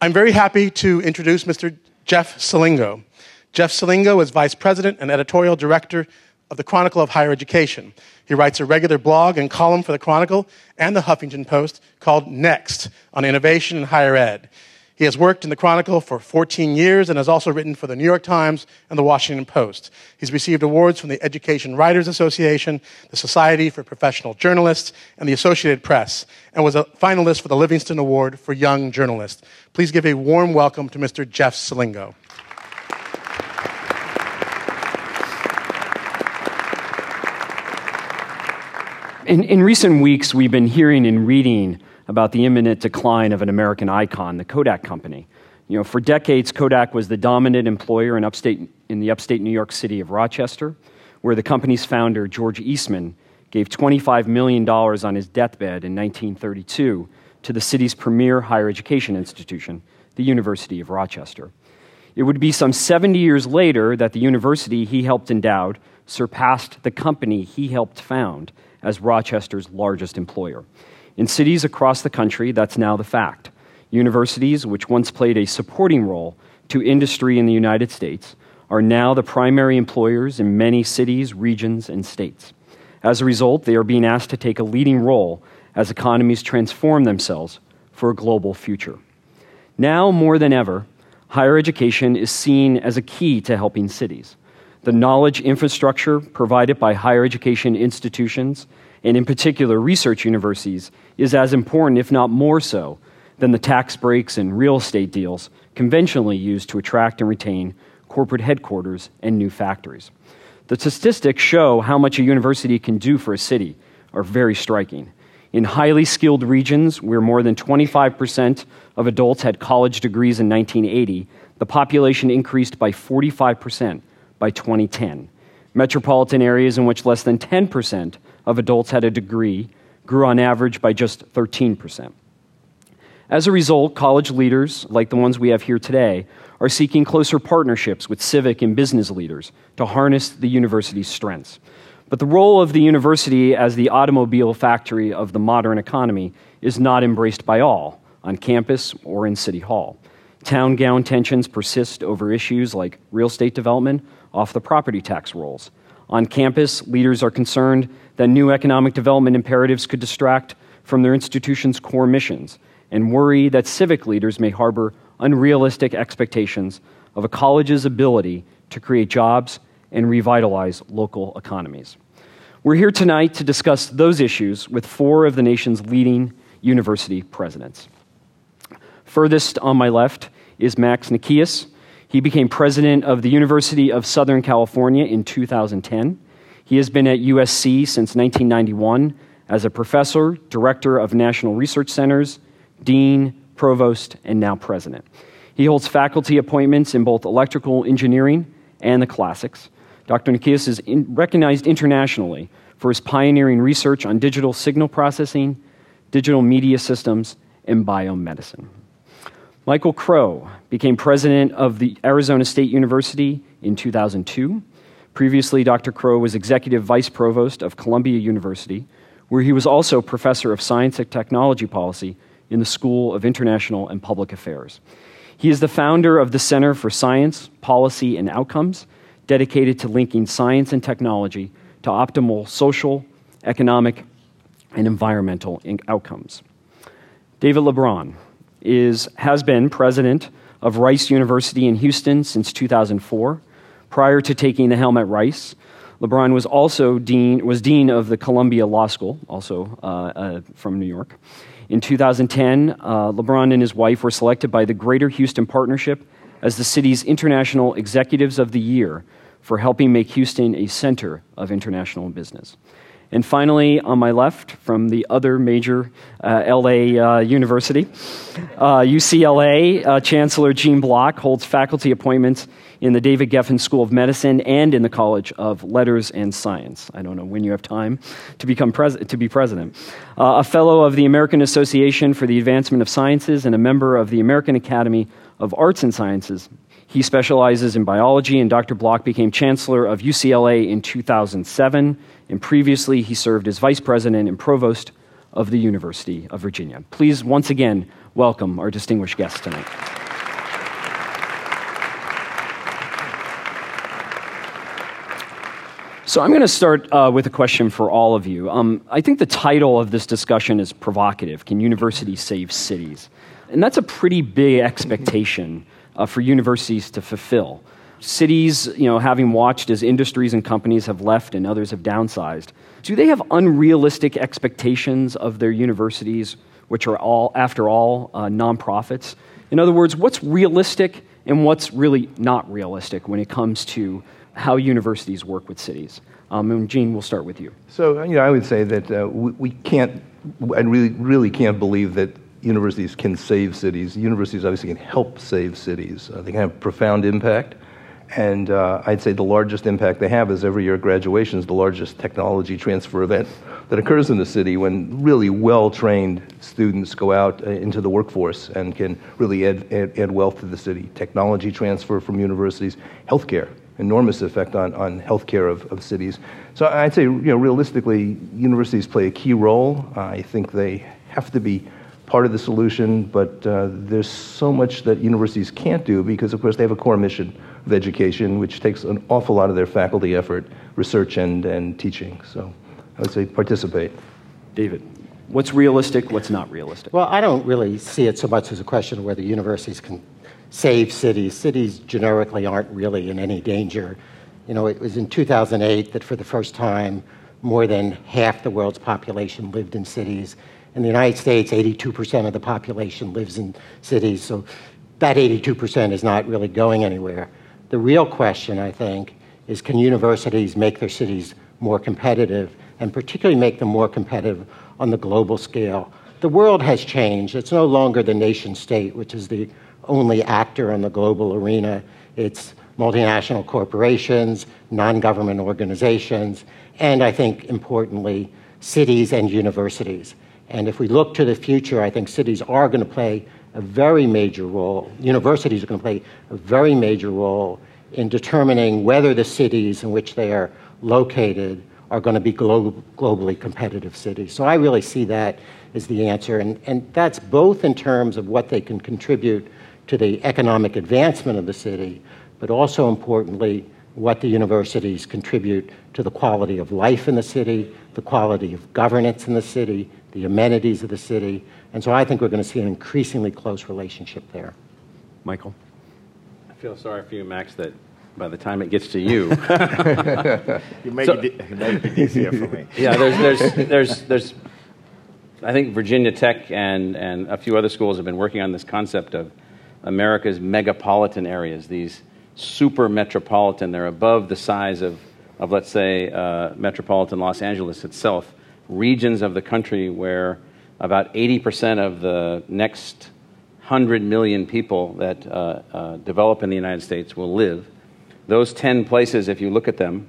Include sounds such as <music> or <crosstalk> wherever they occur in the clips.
I'm very happy to introduce Mr. Jeff Selingo. Jeff Selingo is Vice President and Editorial Director of the Chronicle of Higher Education. He writes a regular blog and column for the Chronicle and the Huffington Post called Next on innovation in higher ed. He has worked in the Chronicle for 14 years and has also written for the New York Times and the Washington Post. He's received awards from the Education Writers Association, the Society for Professional Journalists, and the Associated Press, and was a finalist for the Livingston Award for Young Journalists. Please give a warm welcome to Mr. Jeff Selingo. In, in recent weeks, we've been hearing and reading about the imminent decline of an American icon, the Kodak Company. You know, for decades, Kodak was the dominant employer in, upstate, in the upstate New York city of Rochester, where the company's founder, George Eastman, gave $25 million on his deathbed in 1932 to the city's premier higher education institution, the University of Rochester. It would be some 70 years later that the university he helped endow surpassed the company he helped found as Rochester's largest employer. In cities across the country, that's now the fact. Universities, which once played a supporting role to industry in the United States, are now the primary employers in many cities, regions, and states. As a result, they are being asked to take a leading role as economies transform themselves for a global future. Now more than ever, higher education is seen as a key to helping cities. The knowledge infrastructure provided by higher education institutions, and in particular research universities, is as important, if not more so, than the tax breaks and real estate deals conventionally used to attract and retain corporate headquarters and new factories. The statistics show how much a university can do for a city are very striking. In highly skilled regions where more than 25% of adults had college degrees in 1980, the population increased by 45% by 2010. Metropolitan areas in which less than 10% of adults had a degree grew on average by just 13%. As a result, college leaders, like the ones we have here today, are seeking closer partnerships with civic and business leaders to harness the university's strengths. But the role of the university as the automobile factory of the modern economy is not embraced by all, on campus or in City Hall. Town gown tensions persist over issues like real estate development off the property tax rolls. On campus, leaders are concerned that new economic development imperatives could distract from their institution's core missions and worry that civic leaders may harbor unrealistic expectations of a college's ability to create jobs and revitalize local economies. We're here tonight to discuss those issues with four of the nation's leading university presidents. Furthest on my left is Max Nikias. He became president of the University of Southern California in 2010. He has been at USC since 1991 as a professor, director of national research centers, dean, provost, and now president. He holds faculty appointments in both electrical engineering and the classics. Dr. Nikias is in, recognized internationally for his pioneering research on digital signal processing, digital media systems, and biomedicine. Michael Crow became president of the Arizona State University in 2002. Previously, Dr. Crow was executive vice provost of Columbia University, where he was also professor of science and technology policy in the School of International and Public Affairs. He is the founder of the Center for Science, Policy, and Outcomes, dedicated to linking science and technology to optimal social, economic, and environmental outcomes. David Leebron is, has been president of Rice University in Houston since 2004. Prior to taking the helm at Rice, Leebron was also dean, was dean of the Columbia Law School, also uh, uh, from New York. In 2010, uh, Leebron and his wife were selected by the Greater Houston Partnership as the city's International Executives of the Year for helping make Houston a center of international business. And finally, on my left, from the other major uh, LA uh, university, uh, UCLA, uh, Chancellor Gene Block holds faculty appointments in the David Geffen School of Medicine and in the College of Letters and Science. I don't know when you have time to, become pres- to be president. Uh, a fellow of the American Association for the Advancement of Sciences and a member of the American Academy of Arts and Sciences. He specializes in biology, and Dr. Block became chancellor of UCLA in 2007 and previously he served as vice president and provost of the University of Virginia. Please, once again, welcome our distinguished guests tonight. So, I'm going to start uh, with a question for all of you. Um, I think the title of this discussion is provocative Can universities save cities? And that's a pretty big expectation uh, for universities to fulfill. Cities, you know, having watched as industries and companies have left and others have downsized, do they have unrealistic expectations of their universities, which are all, after all, uh, nonprofits? In other words, what's realistic and what's really not realistic when it comes to how universities work with cities. Um, and Gene, we'll start with you. So, you know, I would say that uh, we, we, can't, I really, really can't believe that universities can save cities. Universities obviously can help save cities. Uh, they can have profound impact. And uh, I'd say the largest impact they have is every year graduation is the largest technology transfer event that occurs in the city when really well trained students go out uh, into the workforce and can really add, add, add wealth to the city. Technology transfer from universities, healthcare enormous effect on, on healthcare of, of cities. So I'd say, you know, realistically, universities play a key role. I think they have to be part of the solution, but uh, there's so much that universities can't do because, of course, they have a core mission of education, which takes an awful lot of their faculty effort, research, and, and teaching. So I would say participate. David, what's realistic, what's not realistic? Well, I don't really see it so much as a question of whether universities can save cities. Cities generically aren't really in any danger. You know, it was in 2008 that for the first time, more than half the world's population lived in cities. In the United States, 82% of the population lives in cities, so that 82% is not really going anywhere. The real question, I think, is can universities make their cities more competitive, and particularly make them more competitive on the global scale? The world has changed. It's no longer the nation state, which is the only actor in the global arena. It's multinational corporations, non government organizations, and I think importantly, cities and universities. And if we look to the future, I think cities are going to play a very major role, universities are going to play a very major role in determining whether the cities in which they are located are going to be glo- globally competitive cities. So I really see that as the answer. And, and that's both in terms of what they can contribute to the economic advancement of the city, but also importantly, what the universities contribute to the quality of life in the city, the quality of governance in the city, the amenities of the city. And so I think we're going to see an increasingly close relationship there. Michael? I feel sorry for you, Max, that by the time it gets to you. <laughs> you make, so, it, you make it easier for me. Yeah, there's, there's, there's, there's, I think Virginia Tech and, and a few other schools have been working on this concept of America's megapolitan areas, these super metropolitan. They're above the size of, of let's say, uh, metropolitan Los Angeles itself. Regions of the country where about 80% of the next 100 million people that uh, uh, develop in the United States will live. Those 10 places, if you look at them,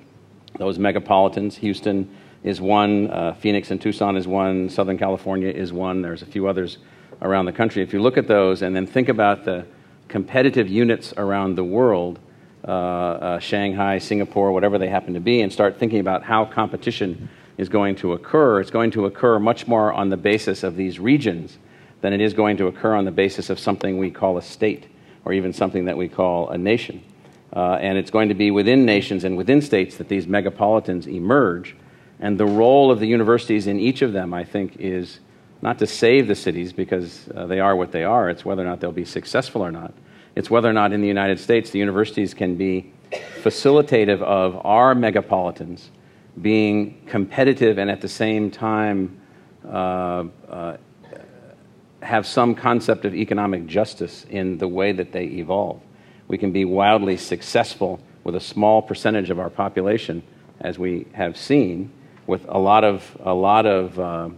those megapolitans, Houston is one, uh, Phoenix and Tucson is one, Southern California is one, there's a few others around the country. If you look at those and then think about the competitive units around the world, uh, uh, Shanghai, Singapore, whatever they happen to be, and start thinking about how competition is going to occur, it's going to occur much more on the basis of these regions than it is going to occur on the basis of something we call a state or even something that we call a nation. Uh, and it's going to be within nations and within states that these megapolitans emerge. And the role of the universities in each of them, I think, is not to save the cities because uh, they are what they are. It's whether or not they'll be successful or not. It's whether or not in the United States the universities can be facilitative of our megapolitans being competitive and at the same time uh, uh, have some concept of economic justice in the way that they evolve. We can be wildly successful with a small percentage of our population, as we have seen, with a lot of, a lot of uh,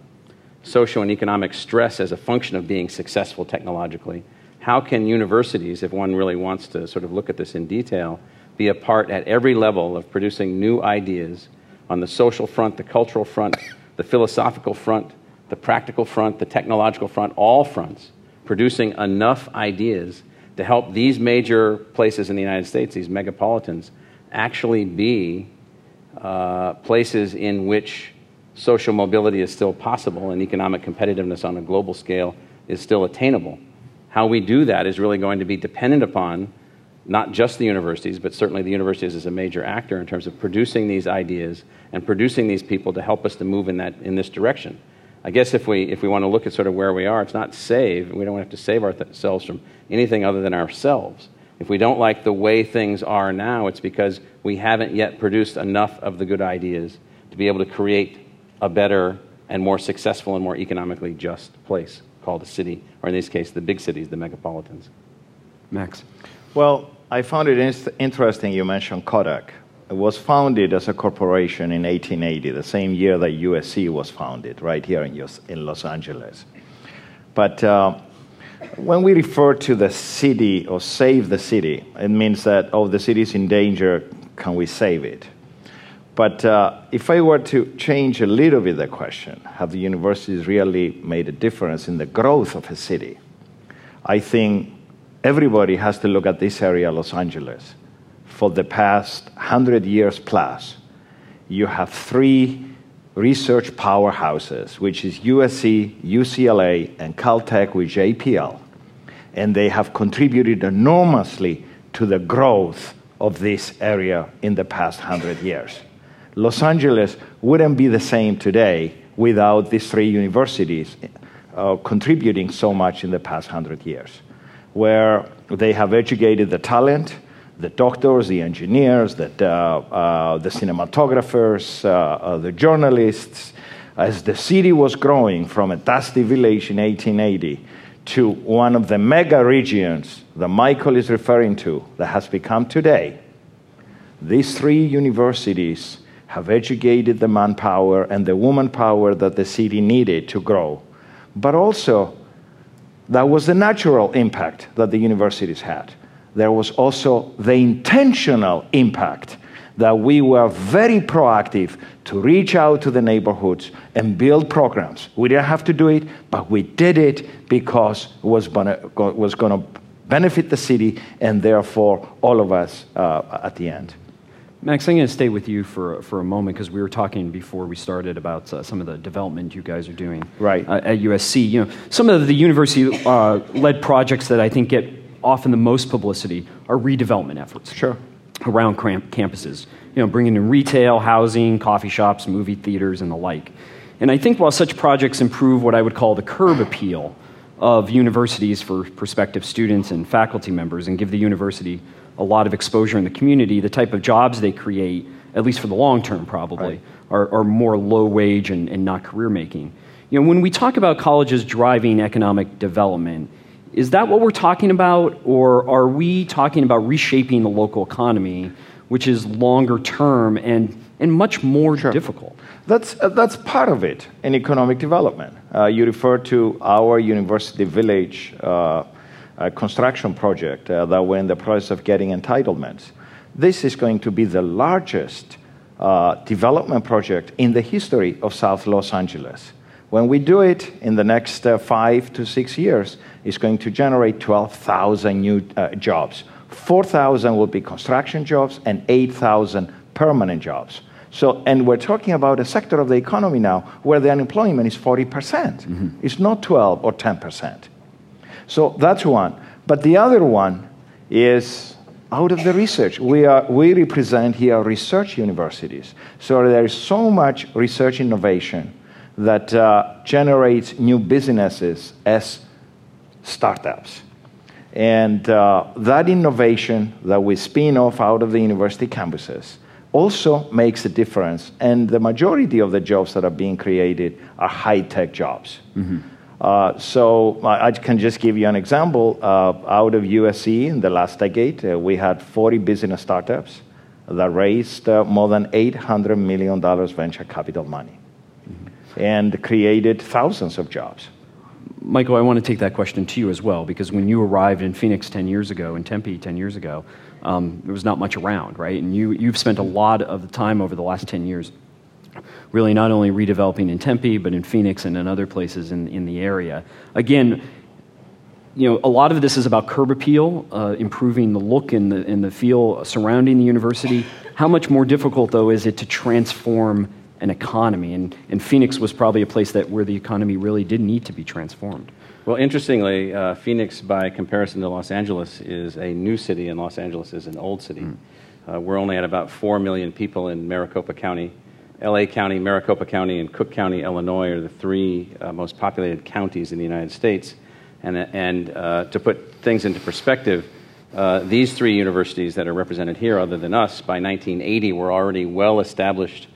social and economic stress as a function of being successful technologically. How can universities, if one really wants to sort of look at this in detail, be a part at every level of producing new ideas on the social front, the cultural front, the philosophical front, the practical front, the technological front, all fronts, producing enough ideas to help these major places in the United States, these megapolitans, actually be uh, places in which social mobility is still possible and economic competitiveness on a global scale is still attainable. How we do that is really going to be dependent upon not just the universities, but certainly the universities as a major actor in terms of producing these ideas and producing these people to help us to move in, that, in this direction. I guess if we, if we want to look at sort of where we are, it's not save. We don't have to save ourselves from anything other than ourselves. If we don't like the way things are now, it's because we haven't yet produced enough of the good ideas to be able to create a better and more successful and more economically just place called a city, or in this case, the big cities, the megapolitans. Max. Well, I found it interesting you mentioned Kodak. It was founded as a corporation in 1880, the same year that USC was founded, right here in, in Los Angeles. But uh, when we refer to the city or save the city, it means that, oh, the city is in danger, can we save it? But uh, if I were to change a little bit the question, have the universities really made a difference in the growth of a city? I think everybody has to look at this area, Los Angeles. For the past 100 years plus, you have three research powerhouses, which is USC, UCLA, and Caltech with JPL. And they have contributed enormously to the growth of this area in the past 100 years. Los Angeles wouldn't be the same today without these three universities uh, contributing so much in the past 100 years, where they have educated the talent, the doctors, the engineers, the, uh, uh, the cinematographers, uh, the journalists. As the city was growing from a dusty village in 1880 to one of the mega regions that Michael is referring to that has become today, these three universities have educated the manpower and the woman power that the city needed to grow. But also, that was the natural impact that the universities had. There was also the intentional impact that we were very proactive to reach out to the neighborhoods and build programs. We didn't have to do it, but we did it because it was going to benefit the city and therefore all of us uh, at the end. Max, I'm going to stay with you for, for a moment because we were talking before we started about uh, some of the development you guys are doing right. uh, at USC. You know, some of the university-led uh, projects that I think get often the most publicity are redevelopment efforts. Sure. Around campuses, you know, bringing in retail, housing, coffee shops, movie theaters, and the like. And I think while such projects improve what I would call the curb appeal of universities for prospective students and faculty members and give the university a lot of exposure in the community, the type of jobs they create, at least for the long term probably, right. are, are, more low wage and, and not career making. You know, when we talk about colleges driving economic development, is that what we're talking about, or are we talking about reshaping the local economy, which is longer term and, and much more sure. difficult? That's, uh, that's part of it in economic development. Uh, you refer to our university village uh, construction project uh, that we're in the process of getting entitlements. This is going to be the largest uh, development project in the history of South Los Angeles. When we do it in the next uh, five to six years, it's going to generate 12,000 new uh, jobs. 4,000 will be construction jobs and 8,000 permanent jobs. So, and we're talking about a sector of the economy now where the unemployment is 40%. percent mm hmm It's not 12 or 10%. So that's one. But the other one is out of the research. We, are, we represent here research universities. So there is so much research innovation that uh, generates new businesses as startups. And uh, that innovation that we spin off out of the university campuses also makes a difference. And the majority of the jobs that are being created are high tech jobs. Mm-hmm. Uh, so I can just give you an example. Uh, out of USC in the last decade, uh, we had 40 business startups that raised uh, more than $800 million venture capital money and created thousands of jobs. Michael, I want to take that question to you as well, because when you arrived in Phoenix 10 years ago, in Tempe 10 years ago, um, there was not much around, right? And you, you've spent a lot of the time over the last 10 years really not only redeveloping in Tempe, but in Phoenix and in other places in, in the area. Again, you know, a lot of this is about curb appeal, uh, improving the look and the, and the feel surrounding the university. How much more difficult, though, is it to transform an economy? And, and Phoenix was probably a place that where the economy really did need to be transformed. Well, interestingly, uh, Phoenix, by comparison to Los Angeles, is a new city, and Los Angeles is an old city. Mm. Uh, we're only at about 4 million people in Maricopa County. LA County, Maricopa County, and Cook County, Illinois are the three uh, most populated counties in the United States. And, and uh, to put things into perspective, uh, these three universities that are represented here, other than us, by 1980 were already well established,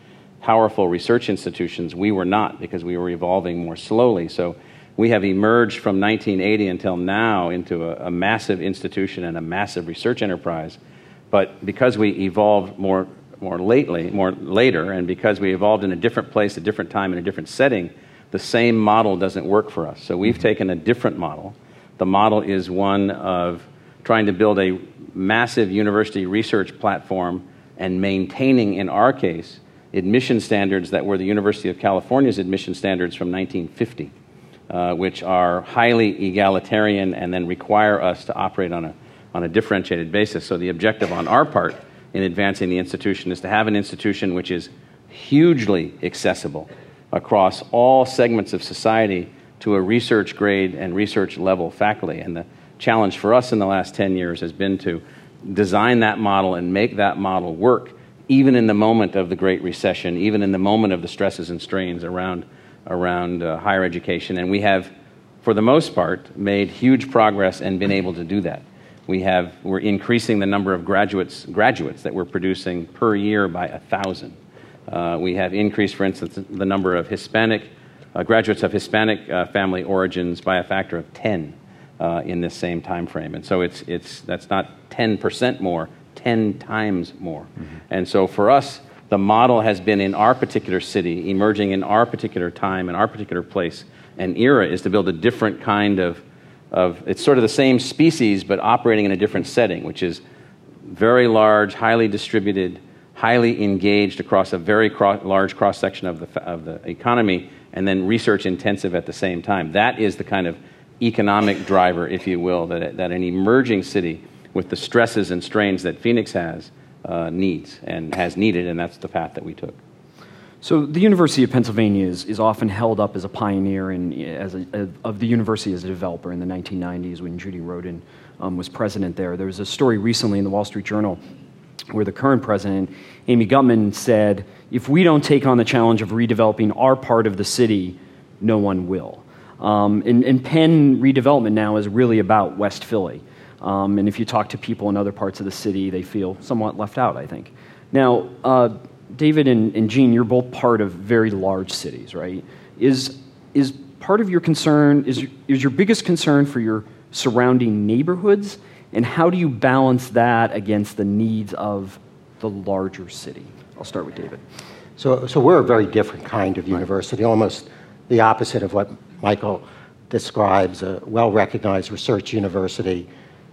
powerful research institutions. We were not because we were evolving more slowly. So we have emerged from 1980 until now into a, a massive institution and a massive research enterprise. But because we evolved more, more lately, more later, and because we evolved in a different place, a different time, in a different setting, the same model doesn't work for us. So we've taken a different model. The model is one of trying to build a massive university research platform and maintaining, in our case, admission standards that were the University of California's admission standards from 1950, uh, which are highly egalitarian and then require us to operate on a, on a differentiated basis. So, the objective on our part in advancing the institution is to have an institution which is hugely accessible across all segments of society to a research grade and research level faculty. And the challenge for us in the last 10 years has been to design that model and make that model work, even in the moment of the Great Recession, even in the moment of the stresses and strains around, around uh, higher education. And we have, for the most part, made huge progress and been able to do that. We have, we're increasing the number of graduates, graduates that we're producing per year by a thousand. Uh, we have increased, for instance, the number of Hispanic uh, graduates of Hispanic uh, family origins by a factor of 10 uh, in this same time frame. And so it's, it's, that's not 10% more, 10 times more. Mm-hmm. And so for us, the model has been in our particular city, emerging in our particular time, in our particular place and era, is to build a different kind of, of it's sort of the same species, but operating in a different setting, which is very large, highly distributed, highly engaged across a very cro- large cross section of the, of the economy, and then research intensive at the same time. That is the kind of economic driver, if you will, that, that an emerging city with the stresses and strains that Phoenix has uh, needs and has needed, and that's the path that we took. So the University of Pennsylvania is, is often held up as a pioneer in, as a, a, of the university as a developer in the 1990s when Judy Rodin um, was president there. There was a story recently in the Wall Street Journal where the current president, Amy Gutmann, said, if we don't take on the challenge of redeveloping our part of the city, no one will. Um, and, and, Penn redevelopment now is really about West Philly. Um, and if you talk to people in other parts of the city, they feel somewhat left out, I think. Now, uh, David and, and Gene, you're both part of very large cities, right? Is, is part of your concern, is, is your biggest concern for your surrounding neighborhoods? And how do you balance that against the needs of the larger city? I'll start with David. So, so we're a very different kind of university, almost the opposite of what Michael describes a well recognized research university,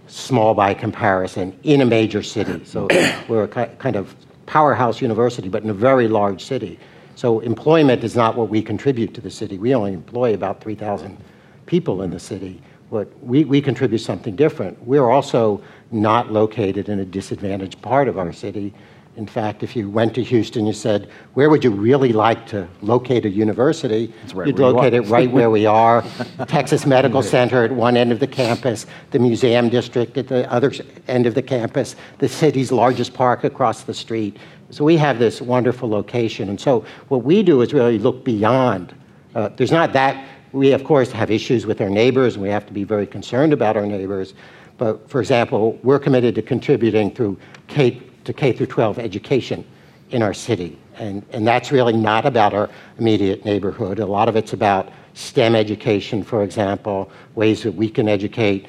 small by comparison, in a major city. So we're a kind of powerhouse university, but in a very large city. So employment is not what we contribute to the city. We only employ about 3,000 people in the city. But we, we contribute something different. We're also not located in a disadvantaged part of our city. In fact, if you went to Houston, you said, Where would you really like to locate a university? Right You'd locate it right where we are. <laughs> Texas Medical Center at one end of the campus, the Museum District at the other end of the campus, the city's largest park across the street. So we have this wonderful location. And so what we do is really look beyond. Uh, there's not that. We, of course, have issues with our neighbors, and we have to be very concerned about our neighbors. But for example, we're committed to contributing through K to K through 12 education in our city. And, and that's really not about our immediate neighborhood. A lot of it's about STEM education, for example, ways that we can educate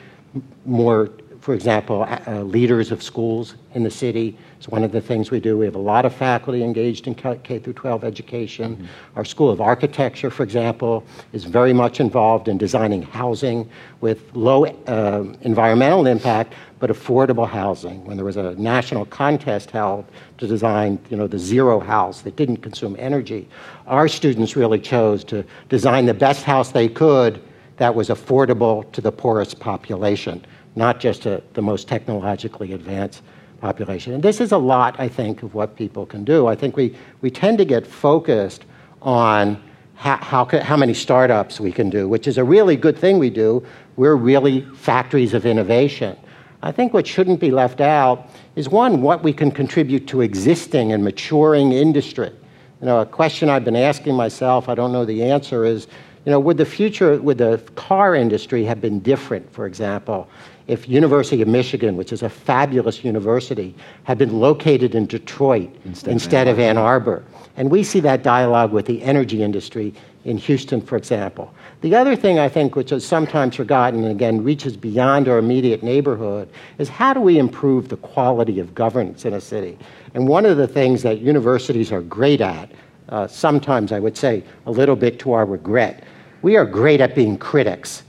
more, for example, uh, leaders of schools in the city, it's one of the things we do. We have a lot of faculty engaged in K through 12 education. Mm-hmm. Our School of Architecture, for example, is very much involved in designing housing with low uh, environmental impact but affordable housing. When there was a national contest held to design, you know, the zero house that didn't consume energy, our students really chose to design the best house they could that was affordable to the poorest population, not just to the most technologically advanced population. And this is a lot, I think, of what people can do. I think we, we tend to get focused on how, how, how many startups we can do, which is a really good thing we do. We're really factories of innovation. I think what shouldn't be left out is one, what we can contribute to existing and maturing industry. You know, a question I've been asking myself, I don't know the answer, is, you know, would the future, would the car industry have been different, for example, if University of Michigan, which is a fabulous university, had been located in Detroit instead, instead of Ann Arbor? And we see that dialogue with the energy industry in Houston, for example. The other thing I think, which is sometimes forgotten and again reaches beyond our immediate neighborhood, is how do we improve the quality of governance in a city? And one of the things that universities are great at, uh, sometimes I would say a little bit to our regret, we are great at being critics,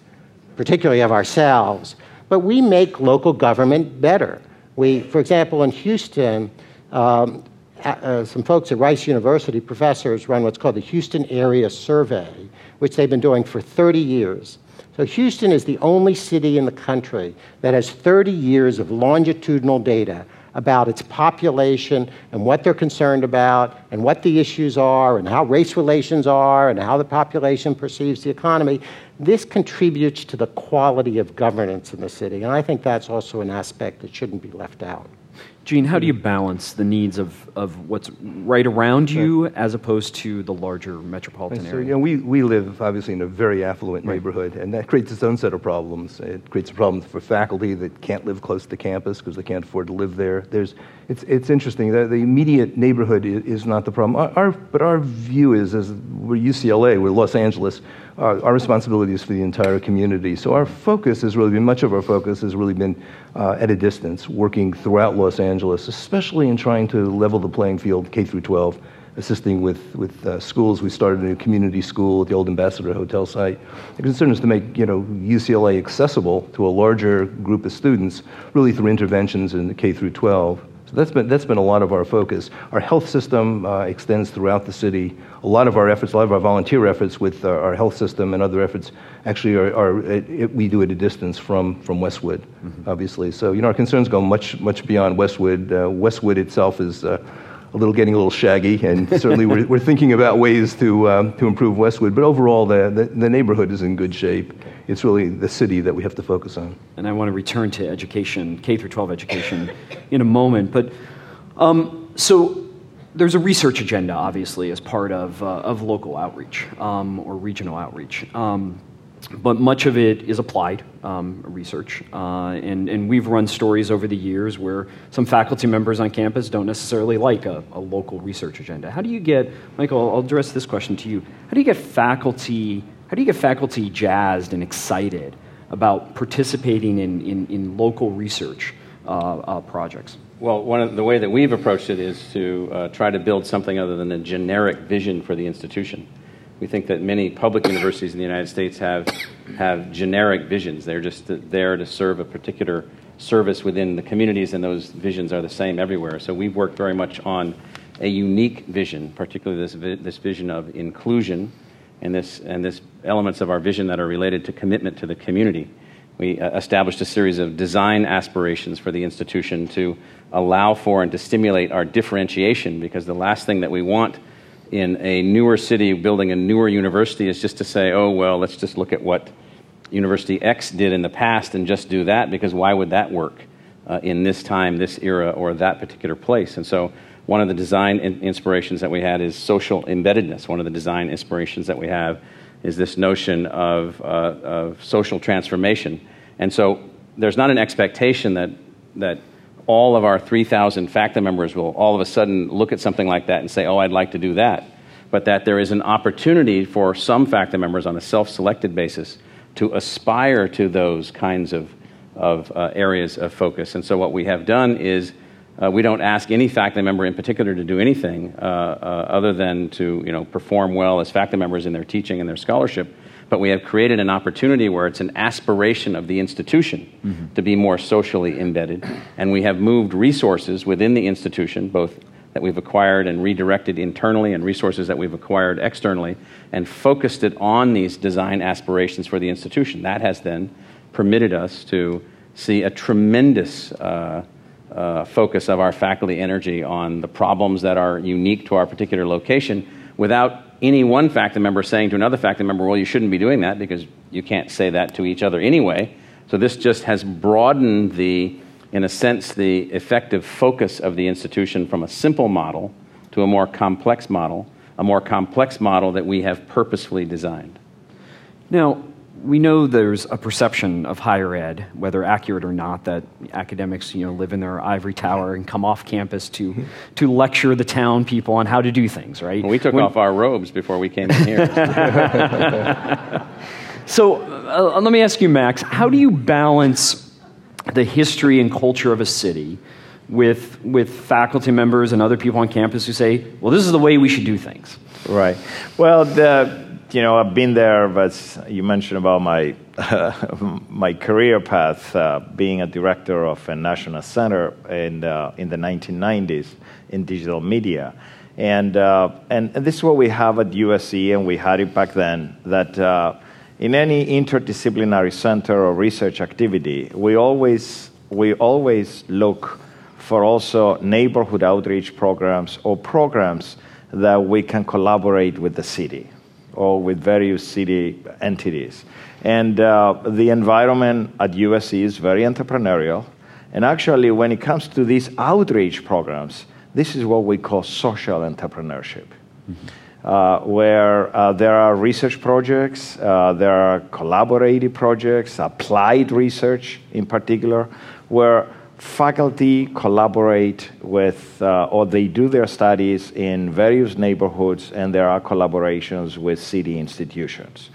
particularly of ourselves, but we make local government better. We, for example, in Houston, um, uh, some folks at Rice University, professors, run what's called the Houston Area Survey, which they've been doing for 30 years. So, Houston is the only city in the country that has 30 years of longitudinal data about its population and what they're concerned about and what the issues are and how race relations are and how the population perceives the economy. This contributes to the quality of governance in the city. And I think that's also an aspect that shouldn't be left out. Gene, how do you balance the needs of, of what's right around you as opposed to the larger metropolitan so, area? You know, we, we live obviously in a very affluent right. neighborhood, and that creates its own set of problems. It creates problems for faculty that can't live close to campus because they can't afford to live there. There's, it's, it's interesting. The, the immediate neighborhood is, is not the problem. Our, our, but our view is, as we're UCLA, we're Los Angeles, our, our responsibility is for the entire community. So our focus has really been, much of our focus has really been uh, at a distance, working throughout Los Angeles, especially in trying to level the playing field K through 12, assisting with, with uh, schools. We started a new community school at the old Ambassador Hotel site. The concern is to make you know, UCLA accessible to a larger group of students, really through interventions in the K through 12. So that's been, that's been a lot of our focus. Our health system uh, extends throughout the city. A lot of our efforts, a lot of our volunteer efforts with our, our health system and other efforts actually are, are it, it, we do at a distance from, from Westwood, mm-hmm. obviously. So, you know, our concerns go much, much beyond Westwood. Uh, Westwood itself is uh, a little getting a little shaggy, and certainly we're, we're thinking about ways to, um, to improve Westwood. But overall, the, the, the neighborhood is in good shape it's really the city that we have to focus on. And I want to return to education, K through 12 education, in a moment. But um, so there's a research agenda, obviously, as part of, uh, of local outreach um, or regional outreach. Um, but much of it is applied um, research. Uh, and, and we've run stories over the years where some faculty members on campus don't necessarily like a, a local research agenda. How do you get, Michael, I'll address this question to you. How do you get faculty how do you get faculty jazzed and excited about participating in, in, in local research uh, uh, projects? Well, one of the way that we've approached it is to uh, try to build something other than a generic vision for the institution. We think that many public universities in the United States have, have generic visions. They're just there to serve a particular service within the communities, and those visions are the same everywhere. So we've worked very much on a unique vision, particularly this, vi- this vision of inclusion and this, and this elements of our vision that are related to commitment to the community. We uh, established a series of design aspirations for the institution to allow for and to stimulate our differentiation because the last thing that we want in a newer city building a newer university is just to say, oh, well, let's just look at what University X did in the past and just do that because why would that work uh, in this time, this era, or that particular place? And so one of the design in- inspirations that we had is social embeddedness. One of the design inspirations that we have is this notion of, uh, of social transformation. And so there's not an expectation that, that all of our 3,000 FACTA members will all of a sudden look at something like that and say, oh, I'd like to do that. But that there is an opportunity for some FACTA members on a self selected basis to aspire to those kinds of, of uh, areas of focus. And so what we have done is uh, we don't ask any faculty member in particular to do anything uh, uh, other than to you know, perform well as faculty members in their teaching and their scholarship. But we have created an opportunity where it's an aspiration of the institution mm-hmm. to be more socially embedded. And we have moved resources within the institution, both that we've acquired and redirected internally and resources that we've acquired externally, and focused it on these design aspirations for the institution. That has then permitted us to see a tremendous uh, uh, focus of our faculty energy on the problems that are unique to our particular location without any one faculty member saying to another faculty member, well, you shouldn't be doing that because you can't say that to each other anyway. So this just has broadened the, in a sense, the effective focus of the institution from a simple model to a more complex model, a more complex model that we have purposefully designed. Now, we know there's a perception of higher ed, whether accurate or not, that academics you know, live in their ivory tower and come off campus to, to lecture the town people on how to do things, right? Well, we took when, off our robes before we came in here. <laughs> so uh, let me ask you, Max, how do you balance the history and culture of a city with, with faculty members and other people on campus who say, well, this is the way we should do things? Right. Well, the you know, I've been there, but you mentioned about my, <laughs> my career path, uh, being a director of a national center in, uh, in the 1990s in digital media. And, uh, and, and, this is what we have at USC, and we had it back then, that uh, in any interdisciplinary center or research activity, we always, we always look for also neighborhood outreach programs or programs that we can collaborate with the city or with various city entities. And uh, the environment at USC is very entrepreneurial. And actually, when it comes to these outreach programs, this is what we call social entrepreneurship. Mm-hmm. Uh, where uh, there are research projects, uh, there are collaborative projects, applied research in particular, where faculty collaborate with, uh, or they do their studies in various neighborhoods, and there are collaborations with city institutions.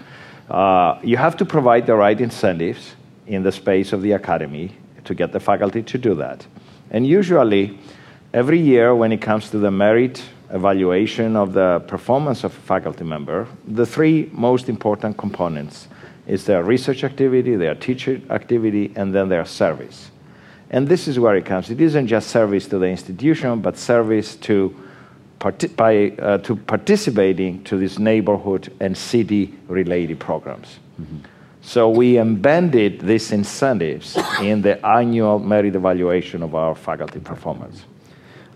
Uh, you have to provide the right incentives in the space of the academy to get the faculty to do that. And usually, every year when it comes to the merit evaluation of the performance of a faculty member, the three most important components is their research activity, their teacher activity, and then their service. And this is where it comes. It isn't just service to the institution, but service to, parti- by, uh, to participating to these neighborhood and city related programs. Mm-hmm. So we embedded these incentives in the annual merit evaluation of our faculty performance.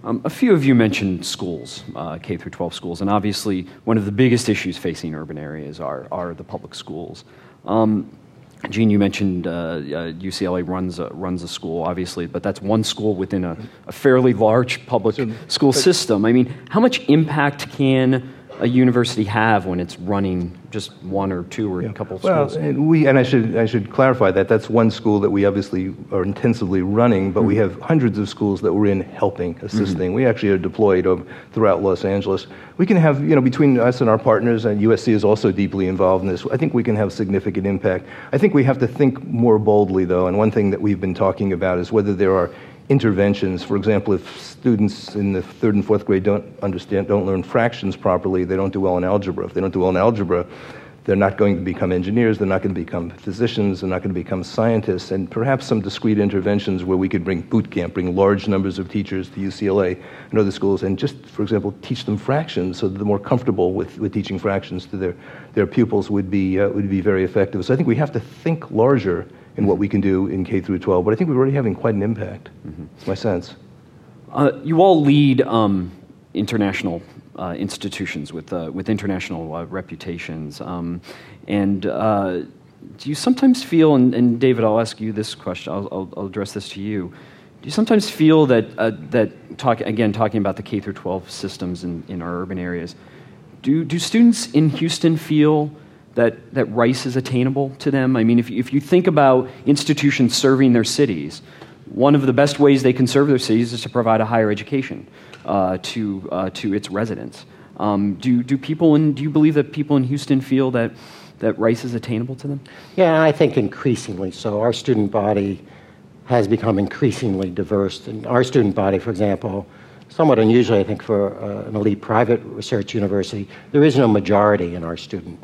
Um, a few of you mentioned schools, uh, K through 12 schools, and obviously one of the biggest issues facing urban areas are, are the public schools. Um, Gene, you mentioned uh, uh, UCLA runs a, runs a school, obviously, but that's one school within a, a fairly large public so, school system. I mean, how much impact can a university have when it's running just one or two or yeah. a couple of well, schools? And we and I should I should clarify that that's one school that we obviously are intensively running, but mm-hmm. we have hundreds of schools that we're in helping, assisting. Mm-hmm. We actually are deployed over, throughout Los Angeles. We can have you know between us and our partners, and USC is also deeply involved in this. I think we can have significant impact. I think we have to think more boldly though, and one thing that we've been talking about is whether there are interventions. For example, if students in the third and fourth grade don't understand, don't learn fractions properly, they don't do well in algebra. If they don't do well in algebra, they're not going to become engineers, they're not going to become physicians, they're not going to become scientists, and perhaps some discrete interventions where we could bring boot camp, bring large numbers of teachers to UCLA and other schools, and just, for example, teach them fractions so that they're more comfortable with, with teaching fractions to their, their pupils would be, uh, would be very effective. So I think we have to think larger in what we can do in K through 12. But I think we're already having quite an impact. Mm-hmm. It's my sense. Uh, you all lead um, international uh, institutions with uh, with international uh, reputations, um, and uh, do you sometimes feel? And, and, David, I'll ask you this question. I'll, I'll, I'll address this to you. Do you sometimes feel that uh, that talk again talking about the K through 12 systems in, in our urban areas? Do do students in Houston feel that, that Rice is attainable to them? I mean, if, if you think about institutions serving their cities, one of the best ways they can serve their cities is to provide a higher education uh, to, uh, to its residents. Um, do, do people in, do you believe that people in Houston feel that, that Rice is attainable to them? Yeah, I think increasingly so. Our student body has become increasingly diverse. And our student body, for example, somewhat unusually, I think, for uh, an elite private research university, there is no majority in our student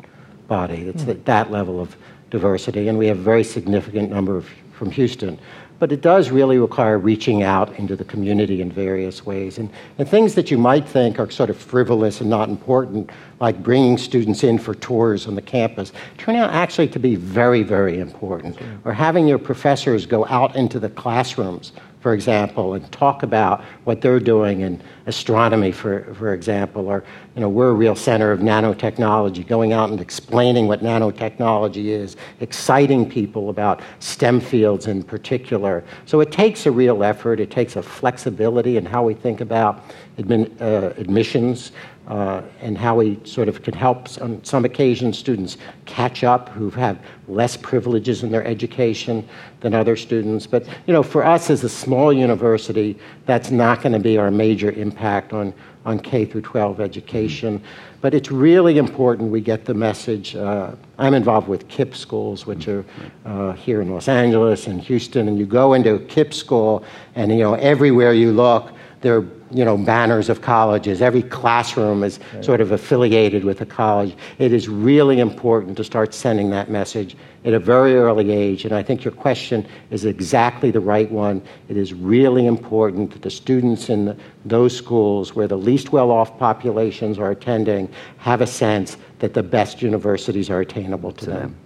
body. It's mm. that level of diversity, and we have a very significant number of, from Houston. But it does really require reaching out into the community in various ways. And, and things that you might think are sort of frivolous and not important, like bringing students in for tours on the campus, turn out actually to be very, very important. Or having your professors go out into the classrooms for example, and talk about what they're doing in astronomy, for, for example, or you know, we're a real center of nanotechnology, going out and explaining what nanotechnology is, exciting people about STEM fields in particular. So it takes a real effort, it takes a flexibility in how we think about admin, uh, admissions uh, and how we sort of can help on some occasions students catch up who have less privileges in their education than other students. But you know, for us as a small university, that's not going to be our major impact on on K through 12 education. But it's really important we get the message. Uh, I'm involved with KIPP schools, which are uh, here in Los Angeles and Houston, and you go into a KIPP school, and you know everywhere you look, there are you know, banners of colleges. Every classroom is right. sort of affiliated with a college. It is really important to start sending that message at a very early age. And I think your question is exactly the right one. It is really important that the students in the, those schools where the least well off populations are attending have a sense that the best universities are attainable to, to them. them.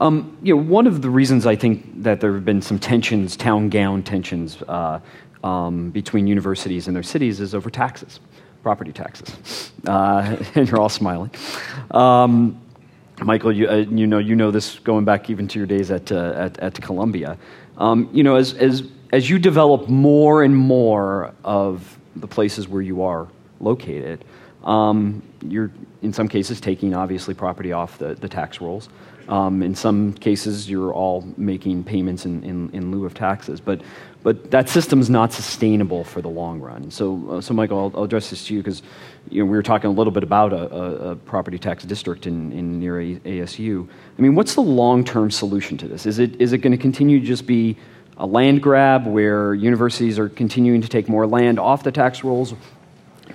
Um, you know, one of the reasons I think that there have been some tensions, town gown tensions, uh, um, between universities and their cities is over taxes, property taxes. Uh, <laughs> and you're all smiling. Um, Michael, you, uh, you, know, you know this going back even to your days at, uh, at, at, Columbia. Um, you know, as, as, as you develop more and more of the places where you are located, um, you're in some cases taking obviously property off the, the tax rolls. Um, in some cases, you're all making payments in, in, in lieu of taxes. But but that system's not sustainable for the long run. So, uh, so Michael, I'll, I'll, address this to you because you know, we were talking a little bit about a, a, a property tax district in, in near a, ASU. I mean, what's the long-term solution to this? Is it, is it going to continue to just be a land grab where universities are continuing to take more land off the tax rolls,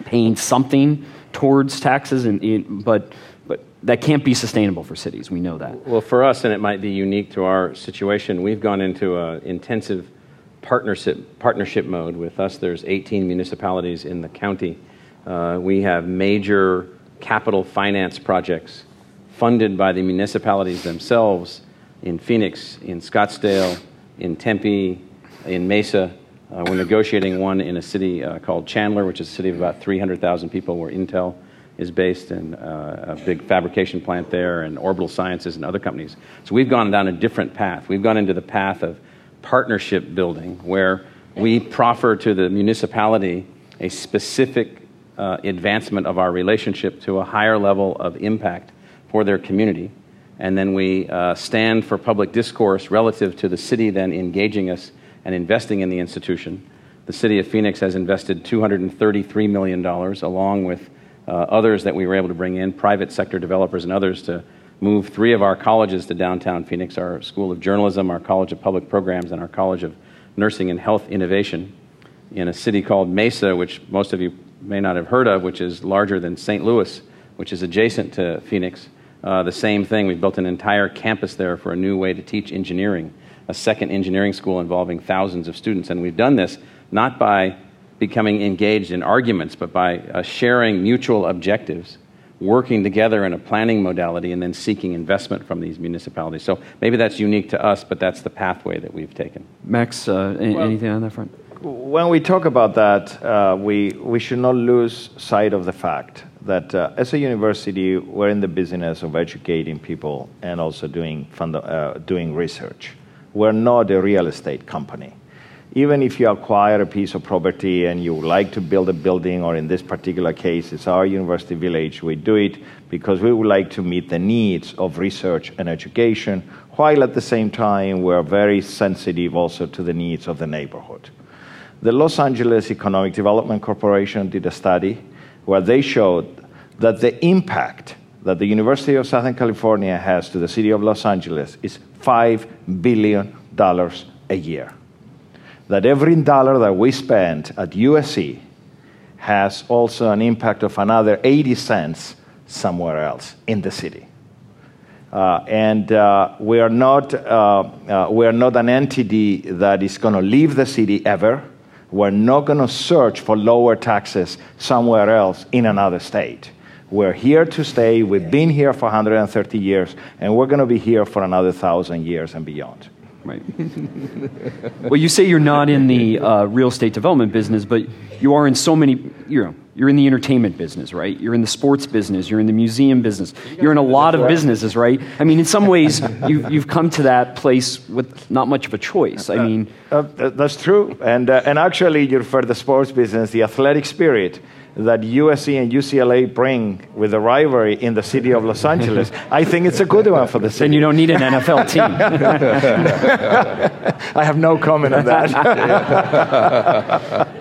paying something towards taxes, and, but, but that can't be sustainable for cities. We know that. Well, for us, and it might be unique to our situation, we've gone into an intensive partnership, partnership mode. With us, there's 18 municipalities in the county. Uh, we have major capital finance projects funded by the municipalities themselves in Phoenix, in Scottsdale, in Tempe, in Mesa. Uh, we're negotiating one in a city uh, called Chandler, which is a city of about 300,000 people, where Intel is based, and uh, a big fabrication plant there, and Orbital Sciences and other companies. So we've gone down a different path. We've gone into the path of partnership building where we proffer to the municipality a specific uh, advancement of our relationship to a higher level of impact for their community. And then we uh, stand for public discourse relative to the city then engaging us and investing in the institution. The city of Phoenix has invested $233 million, along with uh, others that we were able to bring in, private sector developers and others, to moved three of our colleges to downtown Phoenix our School of Journalism, our College of Public Programs, and our College of Nursing and Health Innovation in a city called Mesa, which most of you may not have heard of, which is larger than St. Louis, which is adjacent to Phoenix. Uh, the same thing, we built an entire campus there for a new way to teach engineering, a second engineering school involving thousands of students. And we've done this not by becoming engaged in arguments, but by uh, sharing mutual objectives working together in a planning modality and then seeking investment from these municipalities. So maybe that's unique to us, but that's the pathway that we've taken. Max, uh, any, well, anything on that front? When we talk about that, uh, we, we should not lose sight of the fact that uh, as a university, we're in the business of educating people and also doing, fund, uh, doing research. We're not a real estate company even if you acquire a piece of property and you like to build a building, or in this particular case, it's our university village, we do it because we would like to meet the needs of research and education, while at the same time we're very sensitive also to the needs of the neighborhood. The Los Angeles Economic Development Corporation did a study where they showed that the impact that the University of Southern California has to the city of Los Angeles is $5 billion a year that every dollar that we spend at USC has also an impact of another 80 cents somewhere else in the city. Uh, and uh, we, are not, uh, uh we are not an entity that is going to leave the city ever. We're not going to search for lower taxes somewhere else in another state. We're here to stay. We've been here for 130 years, and we're going to be here for another thousand years and beyond. Right. well, you say you're not in the uh, real estate development business, but you are in so many. You know, you're in the entertainment business, right? You're in the sports business. You're in the museum business. You're in a lot of businesses, right? I mean, in some ways, <laughs> you, you've come to that place with not much of a choice. I mean, uh, uh, that's true. And uh, and actually, you refer the sports business, the athletic spirit that USC and UCLA bring with the rivalry in the city of Los Angeles, I think it's a good one for the city. And you don't need an NFL <laughs> team. I have no comment on that.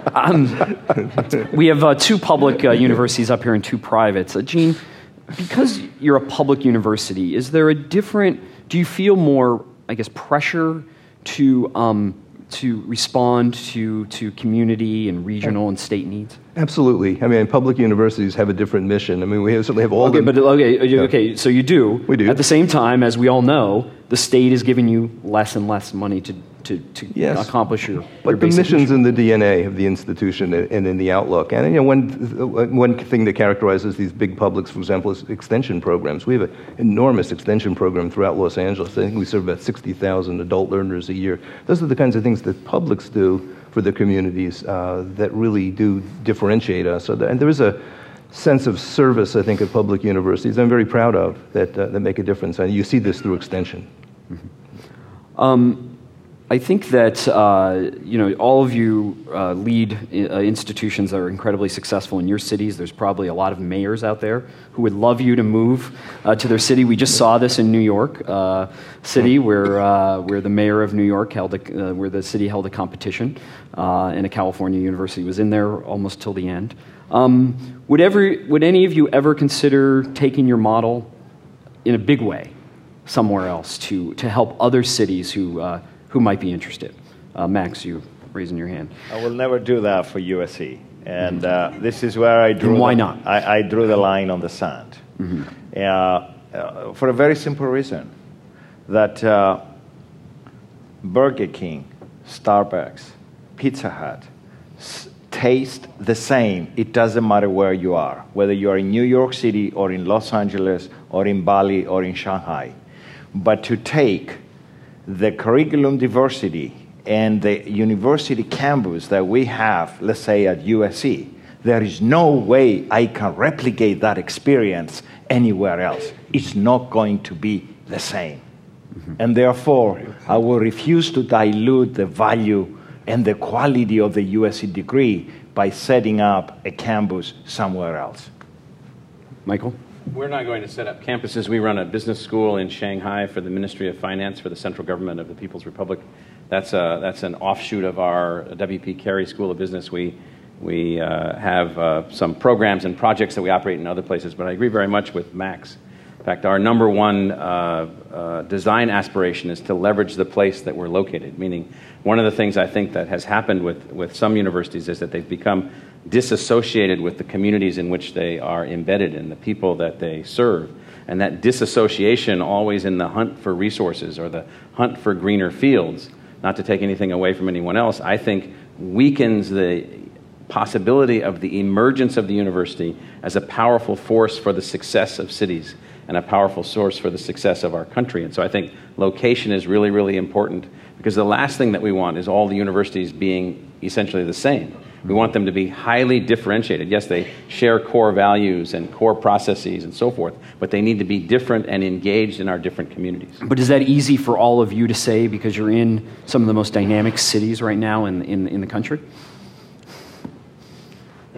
<laughs> um, we have uh, two public uh, universities up here and two privates. Uh, Gene, because you're a public university, is there a different, do you feel more, I guess, pressure to, um, to respond to, to community and regional and state needs? Absolutely. I mean, public universities have a different mission. I mean, we have, certainly have all okay, the. But okay, okay, so you do. We do. At the same time, as we all know, the state is giving you less and less money to, to, to yes. accomplish your. But your the mission's mission. in the DNA of the institution and in the outlook. And you know, one, one thing that characterizes these big publics, for example, is extension programs. We have an enormous extension program throughout Los Angeles. I think we serve about 60,000 adult learners a year. Those are the kinds of things that publics do for the communities uh, that really do differentiate us. So and there is a sense of service, I think, at public universities. I'm very proud of that uh, that make a difference, and you see this through extension. Mm-hmm. Um, I think that uh, you know all of you uh, lead uh, institutions that are incredibly successful in your cities. There's probably a lot of mayors out there who would love you to move uh, to their city. We just saw this in New York uh, City, where uh, where the mayor of New York held a, where the city held a competition, and a California university was in there almost till the end. Um, would ever would any of you ever consider taking your model in a big way somewhere else to to help other cities who who might be interested. Uh, Max, you raising your hand. I will never do that for USC. And uh, this is where I drew. And why the, not? I, I, drew the line on the sand. Mm-hmm. Uh, for a very simple reason that uh, Burger King, Starbucks, Pizza Hut s- taste the same. It doesn't matter where you are, whether you are in New York City or in Los Angeles or in Bali or in Shanghai. But to take the curriculum diversity and the university campus that we have, let's say at USC, there is no way I can replicate that experience anywhere else. It's not going to be the same. Mm-hmm. And therefore, I will refuse to dilute the value and the quality of the USC degree by setting up a campus somewhere else. Michael? We're not going to set up campuses. We run a business school in Shanghai for the Ministry of Finance for the central government of the People's Republic. That's, a, that's an offshoot of our W.P. Carey School of Business. We, we uh, have uh, some programs and projects that we operate in other places, but I agree very much with Max. In fact, our number one uh, uh design aspiration is to leverage the place that we're located, meaning one of the things I think that has happened with, with some universities is that they've become disassociated with the communities in which they are embedded and the people that they serve. And that disassociation, always in the hunt for resources or the hunt for greener fields, not to take anything away from anyone else, I think weakens the possibility of the emergence of the university as a powerful force for the success of cities and a powerful source for the success of our country. And so I think location is really, really important because the last thing that we want is all the universities being essentially the same. We want them to be highly differentiated. Yes, they share core values and core processes and so forth, but they need to be different and engaged in our different communities. But is that easy for all of you to say because you're in some of the most dynamic cities right now in, in, in the country?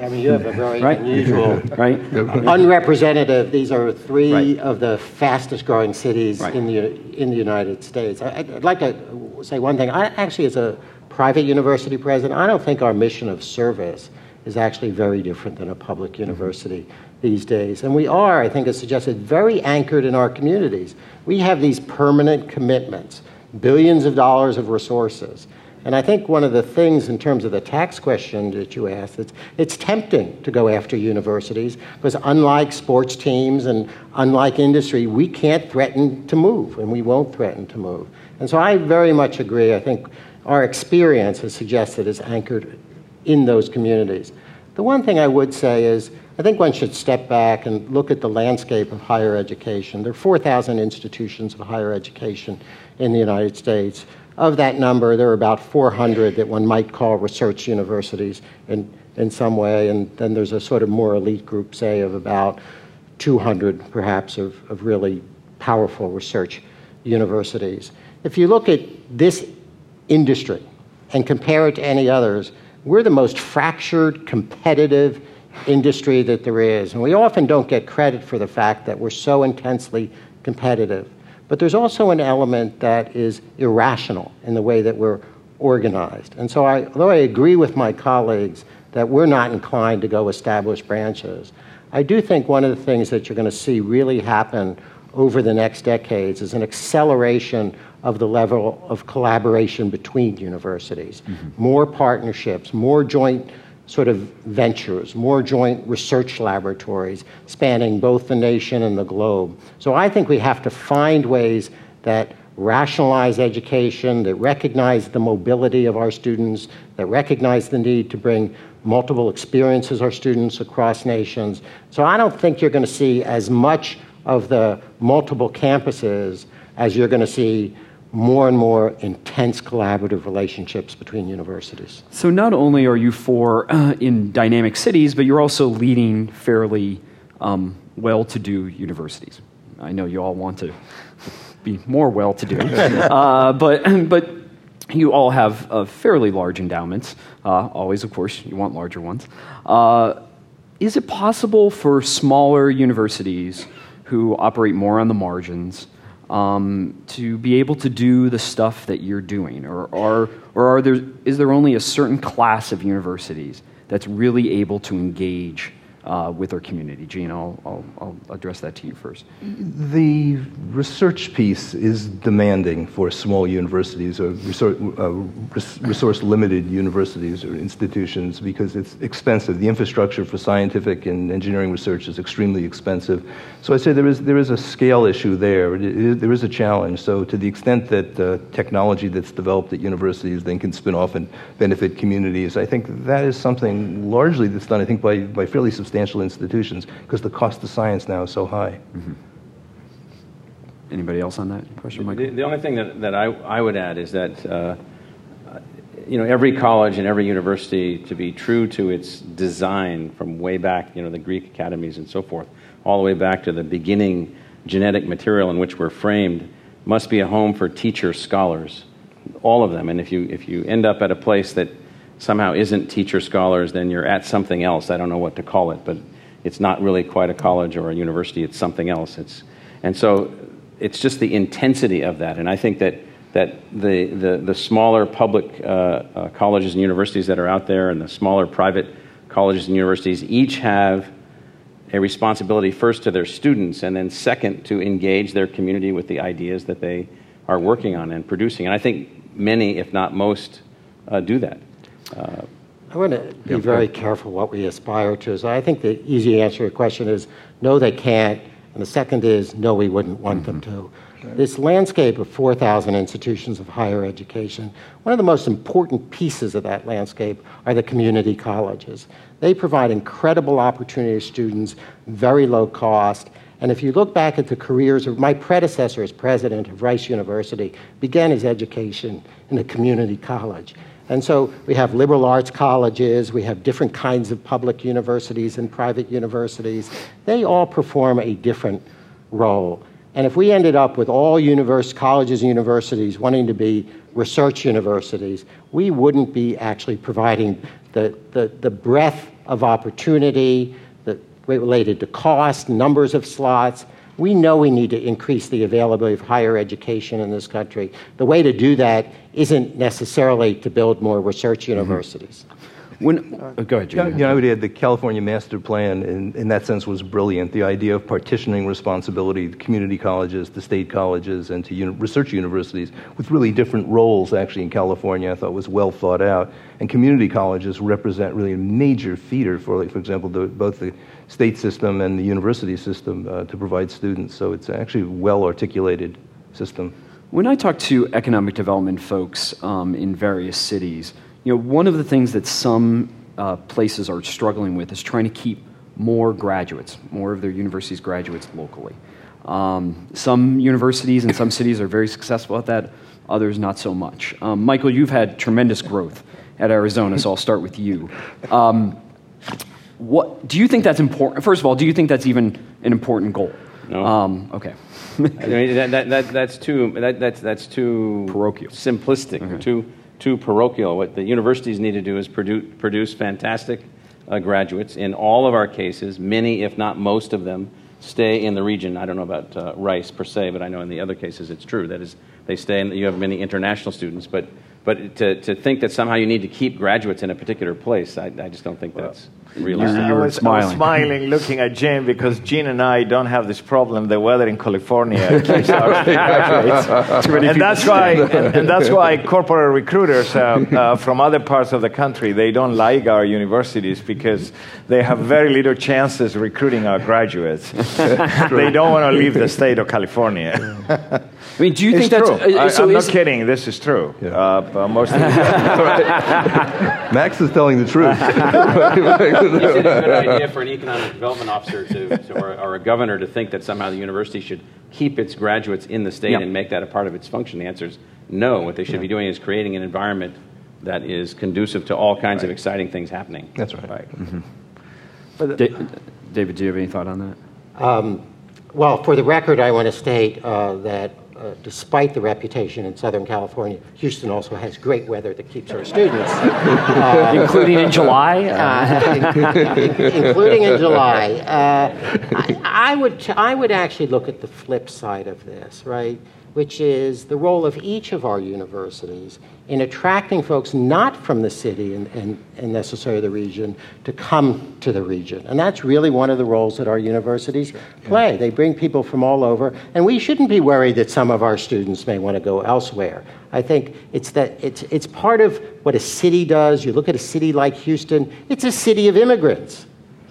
I mean, you have a very right? unusual, <laughs> right? unrepresentative. These are three right. of the fastest growing cities right. in the in the United States. I, would like to say one thing. I actually, as a private university president, I don't think our mission of service is actually very different than a public mm-hmm. university these days. And we are, I think, as suggested, very anchored in our communities. We have these permanent commitments, billions of dollars of resources. And I think one of the things in terms of the tax question that you asked, it's, it's tempting to go after universities because unlike sports teams and unlike industry, we can't threaten to move and we won't threaten to move. And so I very much agree. I think our experience has suggested is anchored in those communities. The one thing I would say is I think one should step back and look at the landscape of higher education. There are 4,000 institutions of higher education in the United States. Of that number, there are about 400 that one might call research universities in, in some way, and then there's a sort of more elite group, say, of about 200 perhaps of, of really powerful research universities. If you look at this industry and compare it to any others, we're the most fractured, competitive industry that there is. And we often don't get credit for the fact that we're so intensely competitive. But there's also an element that is irrational in the way that we're organized. And so, I, although I agree with my colleagues that we're not inclined to go establish branches, I do think one of the things that you're going to see really happen over the next decades is an acceleration of the level of collaboration between universities, mm-hmm. more partnerships, more joint sort of ventures, more joint research laboratories spanning both the nation and the globe. So I think we have to find ways that rationalize education, that recognize the mobility of our students, that recognize the need to bring multiple experiences our students across nations. So I don't think you're going to see as much of the multiple campuses as you're going to see more and more intense collaborative relationships between universities. So, not only are you for uh, in dynamic cities, but you're also leading fairly um, well to do universities. I know you all want to be more well to do, <laughs> uh, but, but you all have uh, fairly large endowments. Uh, always, of course, you want larger ones. Uh, is it possible for smaller universities who operate more on the margins? Um, to be able to do the stuff that you're doing? Or, or, or are there, is there only a certain class of universities that's really able to engage uh, with our community. Gene, I'll, I'll, I'll, address that to you first. The research piece is demanding for small universities or resource, uh, resource limited universities or institutions because it's expensive. The infrastructure for scientific and engineering research is extremely expensive. So I say there is, there is a scale issue there. there is a challenge. So, to the extent that the technology that's developed at universities then can spin off and benefit communities, I think that is something largely that's done, I think, by, by fairly substantial substantial institutions because the cost of science now is so high. Mm-hmm. Anybody else on that question, Michael? The, the only thing that, that I, I would add is that uh, you know every college and every university to be true to its design from way back, you know the Greek academies and so forth, all the way back to the beginning genetic material in which we're framed, must be a home for teacher scholars, all of them. And if you if you end up at a place that somehow isn't teacher scholars, then you're at something else. I don't know what to call it, but it's not really quite a college or a university. It's something else. It's, and so it's just the intensity of that. And I think that, that the, the, the smaller public uh, uh, colleges and universities that are out there and the smaller private colleges and universities each have a responsibility first to their students and then second to engage their community with the ideas that they are working on and producing. And I think many, if not most, uh, do that. Uh, I want to be very careful what we aspire to. So I think the easy answer to your question is no, they can't. And the second is no, we wouldn't want mm-hmm. them to. This landscape of 4,000 institutions of higher education, one of the most important pieces of that landscape are the community colleges. They provide incredible opportunity to students, very low cost. And if you look back at the careers of my predecessor as president of Rice University, began his education in a community college. And so we have liberal arts colleges, we have different kinds of public universities and private universities. They all perform a different role. And if we ended up with all universe, colleges and universities wanting to be research universities, we wouldn't be actually providing the, the, the breadth of opportunity related to cost, numbers of slots, we know we need to increase the availability of higher education in this country. The way to do that isn't necessarily to build more research mm-hmm. universities. Mm-hmm. When, oh, go ahead, Jim. Yeah, I would add the California Master Plan, in, in that sense, was brilliant. The idea of partitioning responsibility to community colleges, to state colleges, and to uni- research universities with really different roles, actually, in California, I thought was well thought out. And community colleges represent really a major feeder for, like, for example, the, both the state system and the university system uh, to provide students. So it's actually a well articulated system. When I talk to economic development folks um, in various cities, you know, one of the things that some uh, places are struggling with is trying to keep more graduates, more of their universities' graduates locally. Um, some universities and some cities are very successful at that, others not so much. Um, Michael, you've had tremendous growth at Arizona, so I'll start with you. Um, what, do you think that's important? First of all, do you think that's even an important goal? No. Um, okay. <laughs> I mean, that, that, that, that's too that, that's, that's too Parochial. simplistic, too too parochial. What the universities need to do is produce produce fantastic uh, graduates. In all of our cases, many, if not most of them, stay in the region. I don't know about uh, Rice per se, but I know in the other cases it's true. That is, they stay. and you have many international students, but but to, to think that somehow you need to keep graduates in a particular place, I, I just don't think that's realistic. I You're was, I was smiling. smiling looking at Jim because Jim and I don't have this problem. The weather in California keeps our graduates. and that's why and, and that's why corporate recruiters uh, uh, from other parts of the country they don't like our universities because they have very little chances recruiting our graduates. <laughs> they don't want to leave the state of California. <laughs> I mean, do you It's think that's true. uh, I, so? I'm is- not kidding. This is true. Yeah. Uh, but most of <laughs> the Max is telling the truth. it's a good idea for an economic development officer to, to or, or a governor to think that somehow the university should keep its graduates in the state Yeah. and make that a part of its function? The answer is no. What they should be doing is creating an environment that is conducive to all kinds of exciting things happening. That's right. Da- David, do you have any thought on that? Well, for the record, I want to state uh, that uh, despite the reputation in Southern California, Houston also has great weather that keeps our students, <laughs> Including in July? <laughs> Uh, uh, <laughs> in- including in July. Uh, I, I would, I would actually look at the flip side of this, right? Which is the role of each of our universities in attracting folks not from the city and, and, and necessarily the region to come to the region. And that's really one of the roles that our universities play. They bring people from all over, and we shouldn't be worried that some of our students may want to go elsewhere. I think it's that it's, it's part of what a city does. You look at a city like Houston, it's a city of immigrants.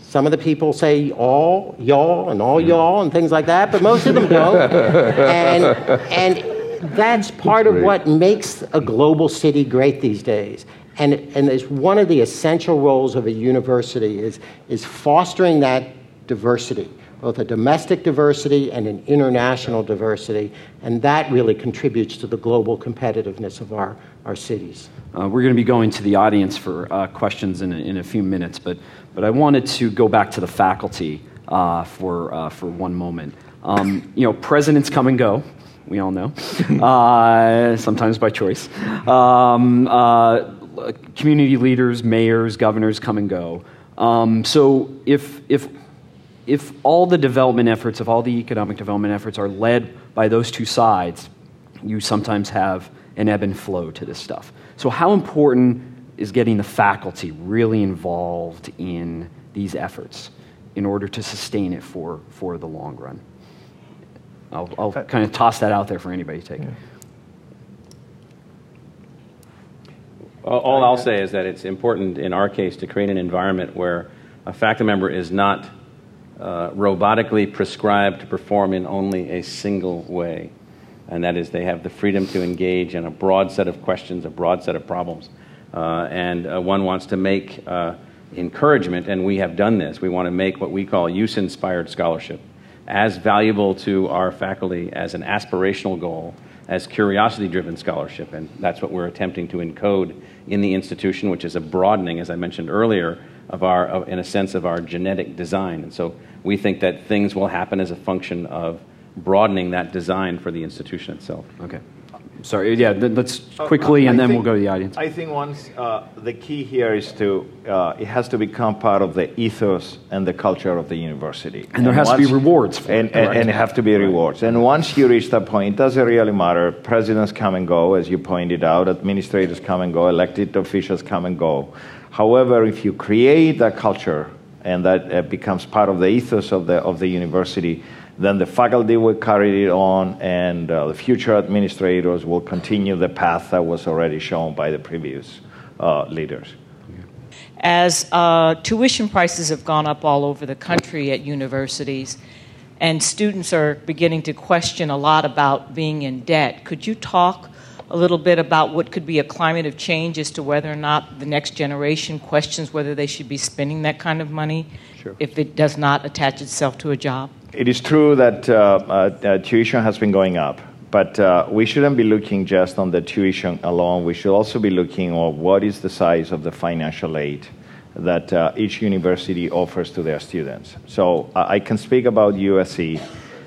Some of the people say all y'all and all y'all and things like that, but most of them don't. and, <laughs> and that's part of what makes a global city great these days. And, and it's one of the essential roles of a university is, is fostering that diversity, both a domestic diversity and an international diversity. And that really contributes to the global competitiveness of our, our cities. Uh, we're going to be going to the audience for uh, questions in a, in a few minutes, but, but I wanted to go back to the faculty uh, for, uh, for one moment. Um, you know, presidents come and go, we all know, <laughs> uh, sometimes by choice. Um, uh, community leaders, mayors, governors come and go. Um, so if, if, if all the development efforts, if all the economic development efforts are led by those two sides, you sometimes have an ebb and flow to this stuff. So, how important is getting the faculty really involved in these efforts in order to sustain it for, for the long run? I'll, I'll kind of toss that out there for anybody to take. All- All I'll say is that it's important in our case to create an environment where a faculty member is not uh, robotically prescribed to perform in only a single way. And that is, they have the freedom to engage in a broad set of questions, a broad set of problems. Uh, and uh, one wants to make uh, encouragement, and we have done this. We want to make what we call use inspired scholarship as valuable to our faculty as an aspirational goal as curiosity driven scholarship. And that's what we're attempting to encode in the institution, which is a broadening, as I mentioned earlier, of our, of, in a sense, of our genetic design. And so we think that things will happen as a function of broadening that design for the institution itself. Okay. Sorry, yeah, th- let's quickly, Uh, and then think- we'll go to the audience. I think once uh, the key here is to uh, it has to become part of the ethos and the culture of the university. And there has to be rewards for it, and, and, and it have to be rewards. And once you reach that point, it doesn't really matter. Presidents come and go, as you pointed out. Administrators come and go. Elected officials come and go. However, if you create that culture and that uh, becomes part of the ethos of the of the university, then the faculty will carry it on, and uh, the future administrators will continue the path that was already shown by the previous uh, leaders. as uh, tuition prices have gone up all over the country at universities, and students are beginning to question a lot about being in debt. Could you talk a little bit about what could be a climate of change as to whether or not the next generation questions whether they should be spending that kind of money sure. if it does not attach itself to a job? It is true that uh, uh, tuition has been going up, but uh, we shouldn't be looking just on the tuition alone. We should also be looking at what is the size of the financial aid that uh, each university offers to their students. So uh, I can speak about USC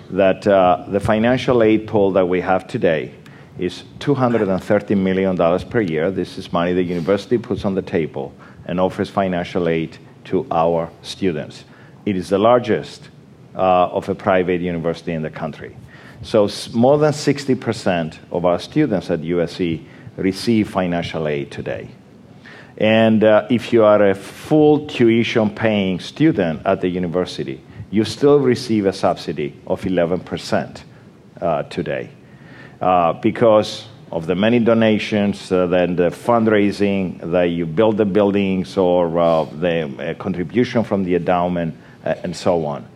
that uh, the financial aid pool that we have today is $230 million per year. This is money the university puts on the table and offers financial aid to our students. It is the largest uh, of a private university in the country. So more than 60% of our students at USC receive financial aid today. And uh, if you are a full tuition paying student at the university, you still receive a subsidy of 11% uh, today uh, because of the many donations, uh, then the fundraising, that you build the buildings, or uh, the uh, contribution from the endowment, and so on.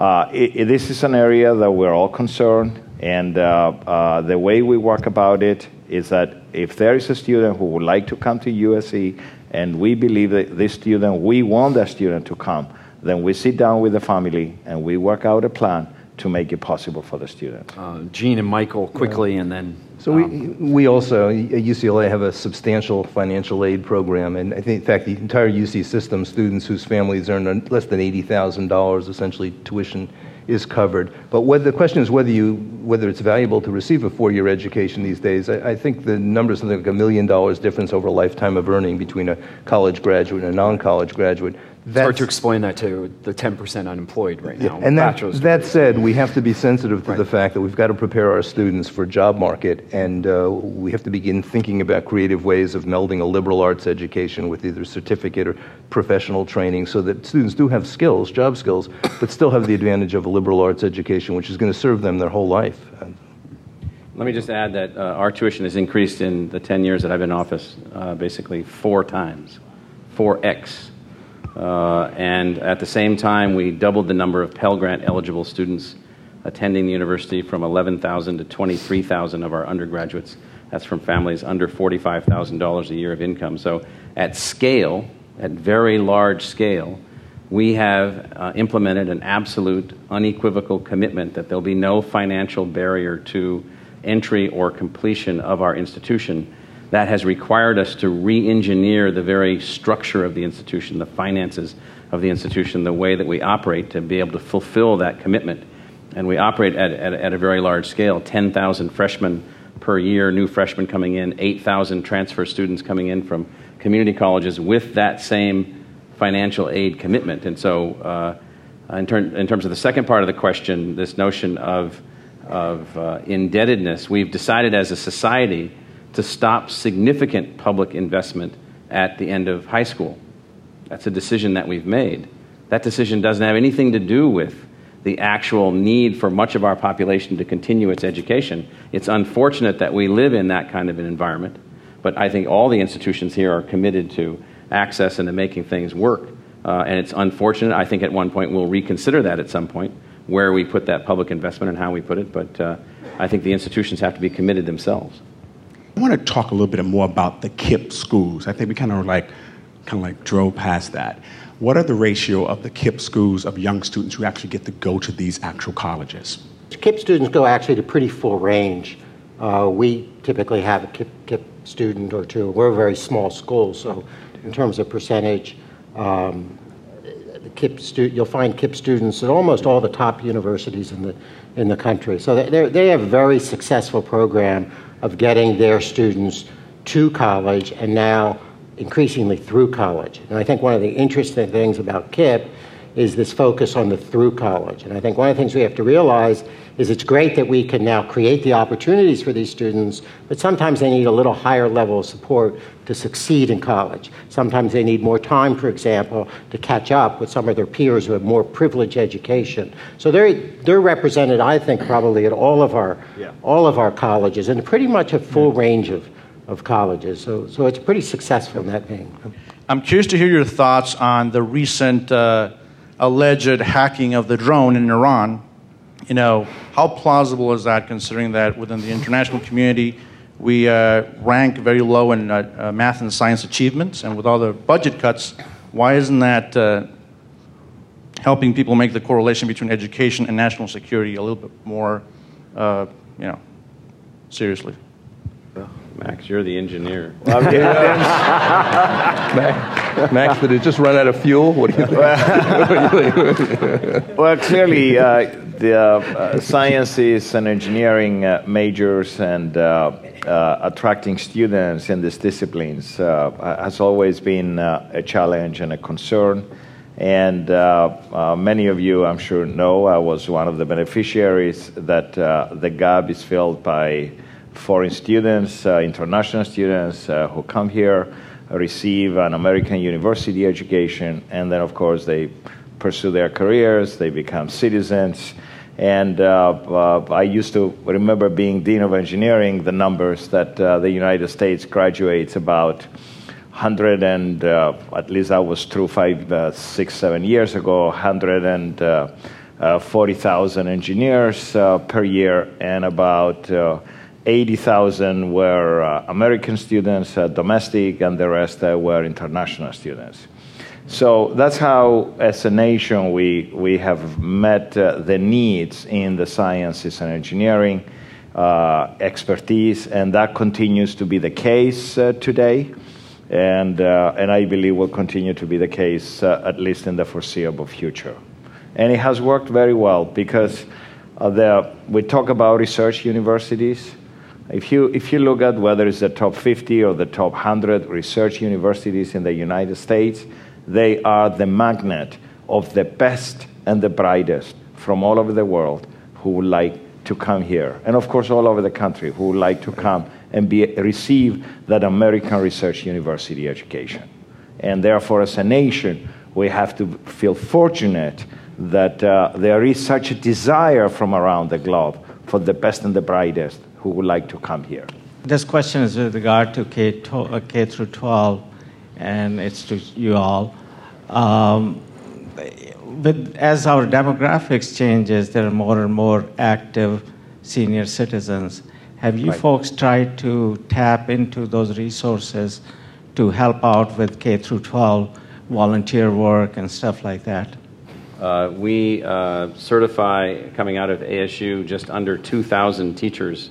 Uh, it, it, this is an area that we're all concerned, and uh, uh, the way we work about it is that if there is a student who would like to come to USC, and we believe that this student, we want that student to come, then we sit down with the family and we work out a plan to make it possible for the student. Uh, Gene and Michael, quickly, and then. So um, we, we also at UCLA have a substantial financial aid program, and I think, in fact, the entire UC system, students whose families earn less than eighty thousand dollars, essentially tuition is covered. But whether, the question is whether you whether it's valuable to receive a four-year education these days. I, I think the number is something like a million dollars difference over a lifetime of earning between a college graduate and a non-college graduate. That's hard to explain that to the 10% unemployed right now. And that, that said, we have to be sensitive to right. the fact that we've got to prepare our students for job market, and uh, we have to begin thinking about creative ways of melding a liberal arts education with either certificate or professional training so that students do have skills, job skills, but still have the advantage of a liberal arts education, which is going to serve them their whole life. Let me just add that uh, our tuition has increased in the 10 years that I've been in office uh, basically four times, 4x. Uh, and at the same time, we doubled the number of Pell Grant eligible students attending the university from 11,000 to 23,000 of our undergraduates. That's from families under $45,000 a year of income. So, at scale, at very large scale, we have uh, implemented an absolute, unequivocal commitment that there'll be no financial barrier to entry or completion of our institution that has required us to re engineer the very structure of the institution, the finances of the institution, the way that we operate to be able to fulfill that commitment. And we operate at, at, at a very large scale 10,000 freshmen per year, new freshmen coming in, 8,000 transfer students coming in from community colleges with that same financial aid commitment. And so, uh, in, ter- in, terms of the second part of the question, this notion of, of uh, indebtedness, we've decided as a society to stop significant public investment at the end of high school. That's a decision that we've made. That decision doesn't have anything to do with the actual need for much of our population to continue its education. It's unfortunate that we live in that kind of an environment, but I think all the institutions here are committed to access and to making things work. Uh, and it's unfortunate. I think at one point we'll reconsider that at some point, where we put that public investment and how we put it, but uh, I think the institutions have to be committed themselves. I want to talk a little bit more about the KIPP schools. I think we kind of like kind of like drove past that. What are the ratio of the KIPP schools of young students who actually get to go to these actual colleges? KIPP students go actually to pretty full range. Uh, we typically have a KIPP, KIPP, student or two. We're a very small school, so in terms of percentage, um, the KIPP stu- you'll find KIPP students at almost all the top universities in the in the country. So they they have a very successful program of getting their students to college and now increasingly through college. And I think one of the interesting things about KIPP is this focus on the through college. And I think one of the things we have to realize is it's great that we can now create the opportunities for these students, but sometimes they need a little higher level of support to succeed in college. Sometimes they need more time, for example, to catch up with some of their peers who have more privileged education. So they're, they're represented, I think, probably at all of our, yeah. all of our colleges and pretty much a full yeah. range of, of colleges. So, so it's pretty successful in that vein. I'm curious to hear your thoughts on the recent uh, alleged hacking of the drone in Iran you know, how plausible is that considering that within the international community, We uh, rank very low in uh, uh, math and science achievements, and with all the budget cuts, why isn't that uh, helping people make the correlation between education and national security a little bit more, uh, you know, seriously? Max, you're the engineer. <laughs> Max, Max, did it just run out of fuel? What do you think? <laughs> well, clearly, uh, the uh, sciences and engineering uh, majors and uh, uh, attracting students in these disciplines uh, has always been a challenge and a concern. And many of you, I'm sure, know I was one of the beneficiaries that the gap is filled by foreign students, international students who come here receive an American university education, and then, of course, they pursue their careers, they become citizens. And uh, uh, I used to remember being dean of engineering, the numbers that uh, the United States graduates about 100 and, uh, at least that was true five, uh, six, seven years ago, 140,000 uh, engineers per year, and about 80,000 were uh, American students, uh, domestic, and the rest uh, were international students. So that's how, as a nation, we, we have met uh, the needs in the sciences and engineering uh, expertise, and that continues to be the case uh, today. And, and I believe will continue to be the case, at least in the foreseeable future. And it has worked very well because the, we talk about research universities if you, if you look at whether it's the top 50 or the top 100 research universities in the United States, they are the magnet of the best and the brightest from all over the world who would like to come here. And of course, all over the country who would like to come and be, receive that American research university education. And therefore, as a nation, we have to feel fortunate that uh, there is such a desire from around the globe for the best and the brightest who would like to come here. This question is with regard to K, to, uh, K through 12, and it's to you all. Um, but as our demographics changes, there are more and more active senior citizens. Have you right. folks tried to tap into those resources to help out with K through 12 volunteer work and stuff like that? Uh, we uh, certify coming out of ASU just under 2,000 teachers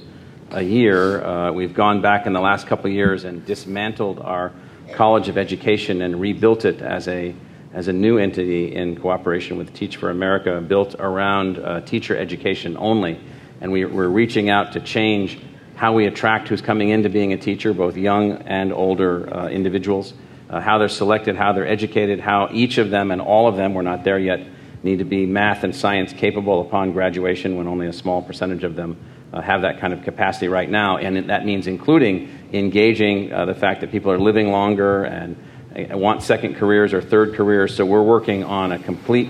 a year. Uh, we've gone back in the last couple of years and dismantled our College of Education and rebuilt it as a as a new entity in cooperation with Teach for America, built around uh, teacher education only. And we, are reaching out to change how we attract who's coming into being a teacher, both young and older uh, individuals, uh, how they're selected, how they're educated, how each of them and all of them, we're not there yet, need to be math and science capable upon graduation when only a small percentage of them uh, have that kind of capacity right now. And that means including engaging uh, the fact that people are living longer and uh, want second careers or third careers. So we're working on a complete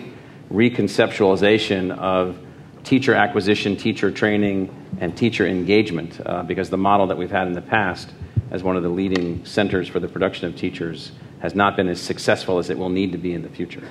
reconceptualization of teacher acquisition, teacher training, and teacher engagement uh, because the model that we've had in the past as one of the leading centers for the production of teachers has not been as successful as it will need to be in the future.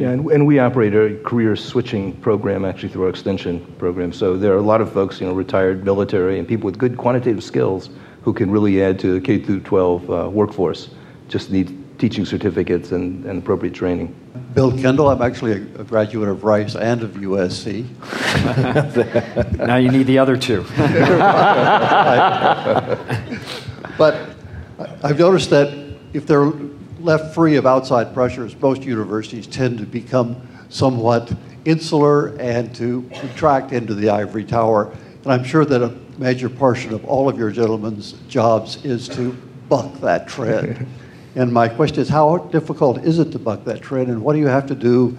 And, and we operate a career switching program actually through our extension program. So there are a lot of folks, you know, retired military and people with good quantitative skills who can really add to the K through 12 uh, workforce. Just need teaching certificates and, and appropriate training. Bill Kendall, I'm actually a, a graduate of Rice and of USC. <laughs> now you need the other two. <laughs> but I've noticed that if they're left free of outside pressures, most universities tend to become somewhat insular and to retract into the ivory tower. And I'm sure that a major portion of all of your gentlemen's jobs is to buck that trend. <laughs> and my question is how difficult is it to buck that trend, and what do you have to do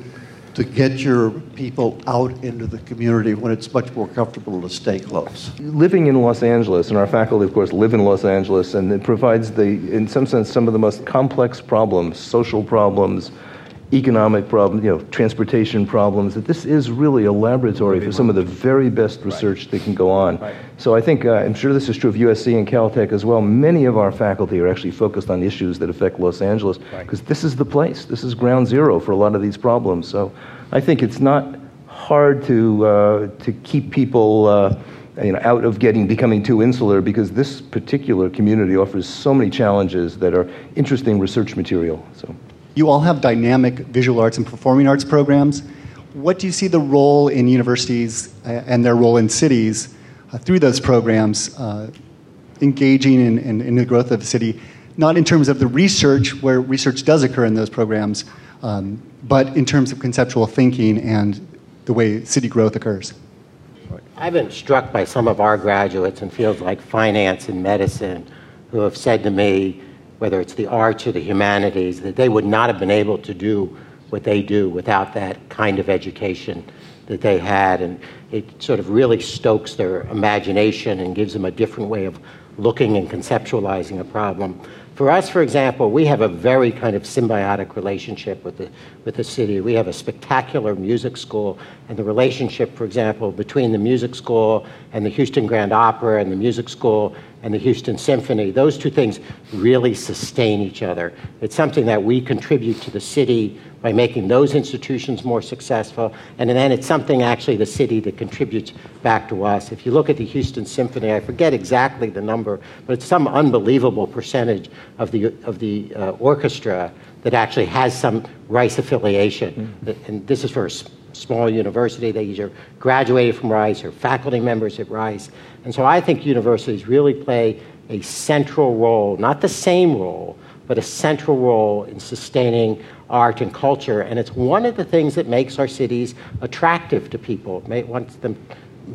to get your people out into the community when it's much more comfortable to stay close. Living in Los Angeles, and our faculty, of course, live in Los Angeles, and it provides the, in some sense, some of the most complex problems, social problems, economic problems, you know, transportation problems, that this is really a laboratory for some of the very best research right. that can go on. Right. So I think, uh, I'm sure this is true of USC and Caltech as well. Many of our faculty are actually focused on issues that affect Los Angeles because right. this is the place. This is ground zero for a lot of these problems. So I think it's not hard to, uh, to keep people uh, you know, out of getting becoming too insular because this particular community offers so many challenges that are interesting research material. So, you all have dynamic visual arts and performing arts programs. What do you see the role in universities uh, and their role in cities uh, through those programs, uh, engaging in, in, in, the growth of the city, not in terms of the research where research does occur in those programs, um, but in terms of conceptual thinking and the way city growth occurs? I've been struck by some of our graduates in fields like finance and medicine who have said to me, whether it's the arts or the humanities, that they would not have been able to do what they do without that kind of education that they had. And it sort of really stokes their imagination and gives them a different way of looking and conceptualizing a problem. For us, for example, we have a very kind of symbiotic relationship with the, with the city. We have a spectacular music school, and the relationship, for example, between the music school and the Houston Grand Opera and the music school and the Houston Symphony, those two things really sustain each other. It's something that we contribute to the city by making those institutions more successful. And then it's something actually the city that contributes back to us. If you look at the Houston Symphony, I forget exactly the number, but it's some unbelievable percentage of the, of the uh, orchestra that actually has some Rice affiliation. Mm-hmm. And this is for a small university. They either graduated from Rice or faculty members at Rice. And so I think universities really play a central role, not the same role, but a central role in sustaining art and culture. And it's one of the things that makes our cities attractive to people. It wants them,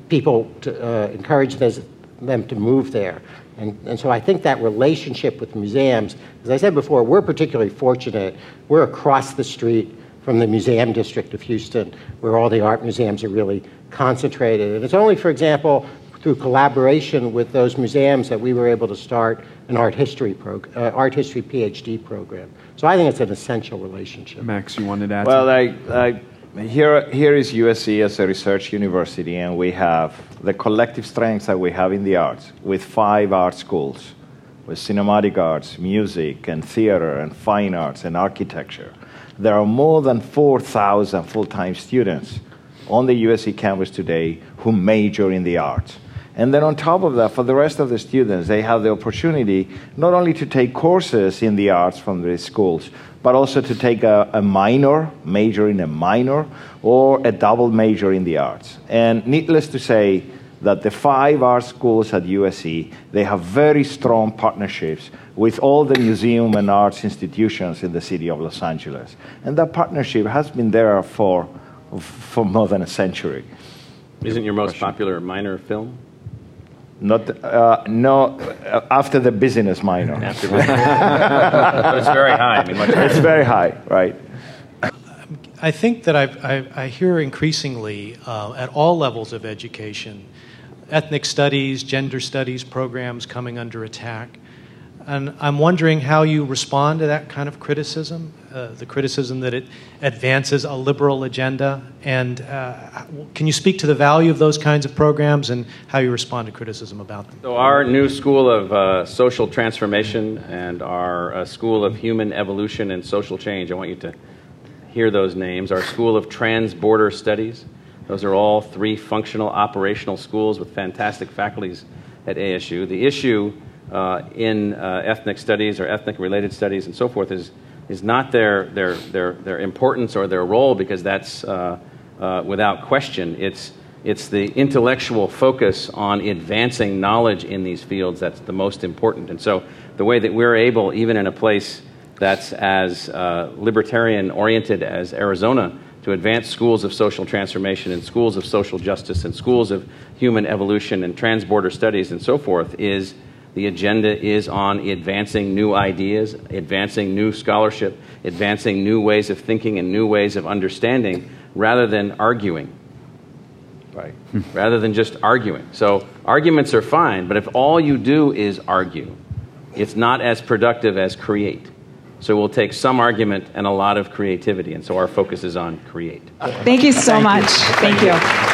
people to uh, encourage them to move there. And, and so I think that relationship with museums, as I said before, we're particularly fortunate. We're across the street from the museum district of Houston, where all the art museums are really concentrated. And it's only, for example, through collaboration with those museums that we were able to start an art history, prog- uh, art history PhD program. So I think it's an essential relationship. Max, you wanted to add Well, I, I, here, here is USC as a research university, and we have the collective strengths that we have in the arts with five art schools with cinematic arts, music, and theater, and fine arts, and architecture. There are more than 4,000 full time students on the USC campus today who major in the arts. And then on top of that, for the rest of the students, they have the opportunity not only to take courses in the arts from the schools, but also to take a, a, minor, major in a minor, or a double major in the arts. And needless to say, that the five art schools at USC, they have very strong partnerships with all the museum and arts institutions in the city of Los Angeles. And that partnership has been there for, for more than a century. Isn't your most popular minor film? Not, uh, no, uh, after the business minor. <laughs> After business. but it's very high. I mean, it's very high, right? I think that I've, I, I hear increasingly uh, at all levels of education ethnic studies, gender studies programs coming under attack. And I'm wondering how you respond to that kind of criticism, uh, the criticism that it advances a liberal agenda. And uh, can you speak to the value of those kinds of programs and how you respond to criticism about them? So, our new School of uh, Social Transformation and our uh, School of Human Evolution and Social Change, I want you to hear those names. Our School of Transborder Studies, those are all three functional operational schools with fantastic faculties at ASU. The issue uh, in uh, ethnic studies or ethnic related studies and so forth is, is not their, their, their, their importance or their role because that's uh, uh, without question. It's, it's the intellectual focus on advancing knowledge in these fields that's the most important. And so the way that we're able, even in a place that's as uh, libertarian oriented as Arizona, to advance schools of social transformation and schools of social justice and schools of human evolution and transborder studies and so forth is the agenda is on advancing new ideas, advancing new scholarship, advancing new ways of thinking and new ways of understanding rather than arguing. Right? <laughs> rather than just arguing. So, arguments are fine, but if all you do is argue, it's not as productive as create. So we'll take some argument and a lot of creativity. And so our focus is on create. Thank you so Thank much. You. Thank you.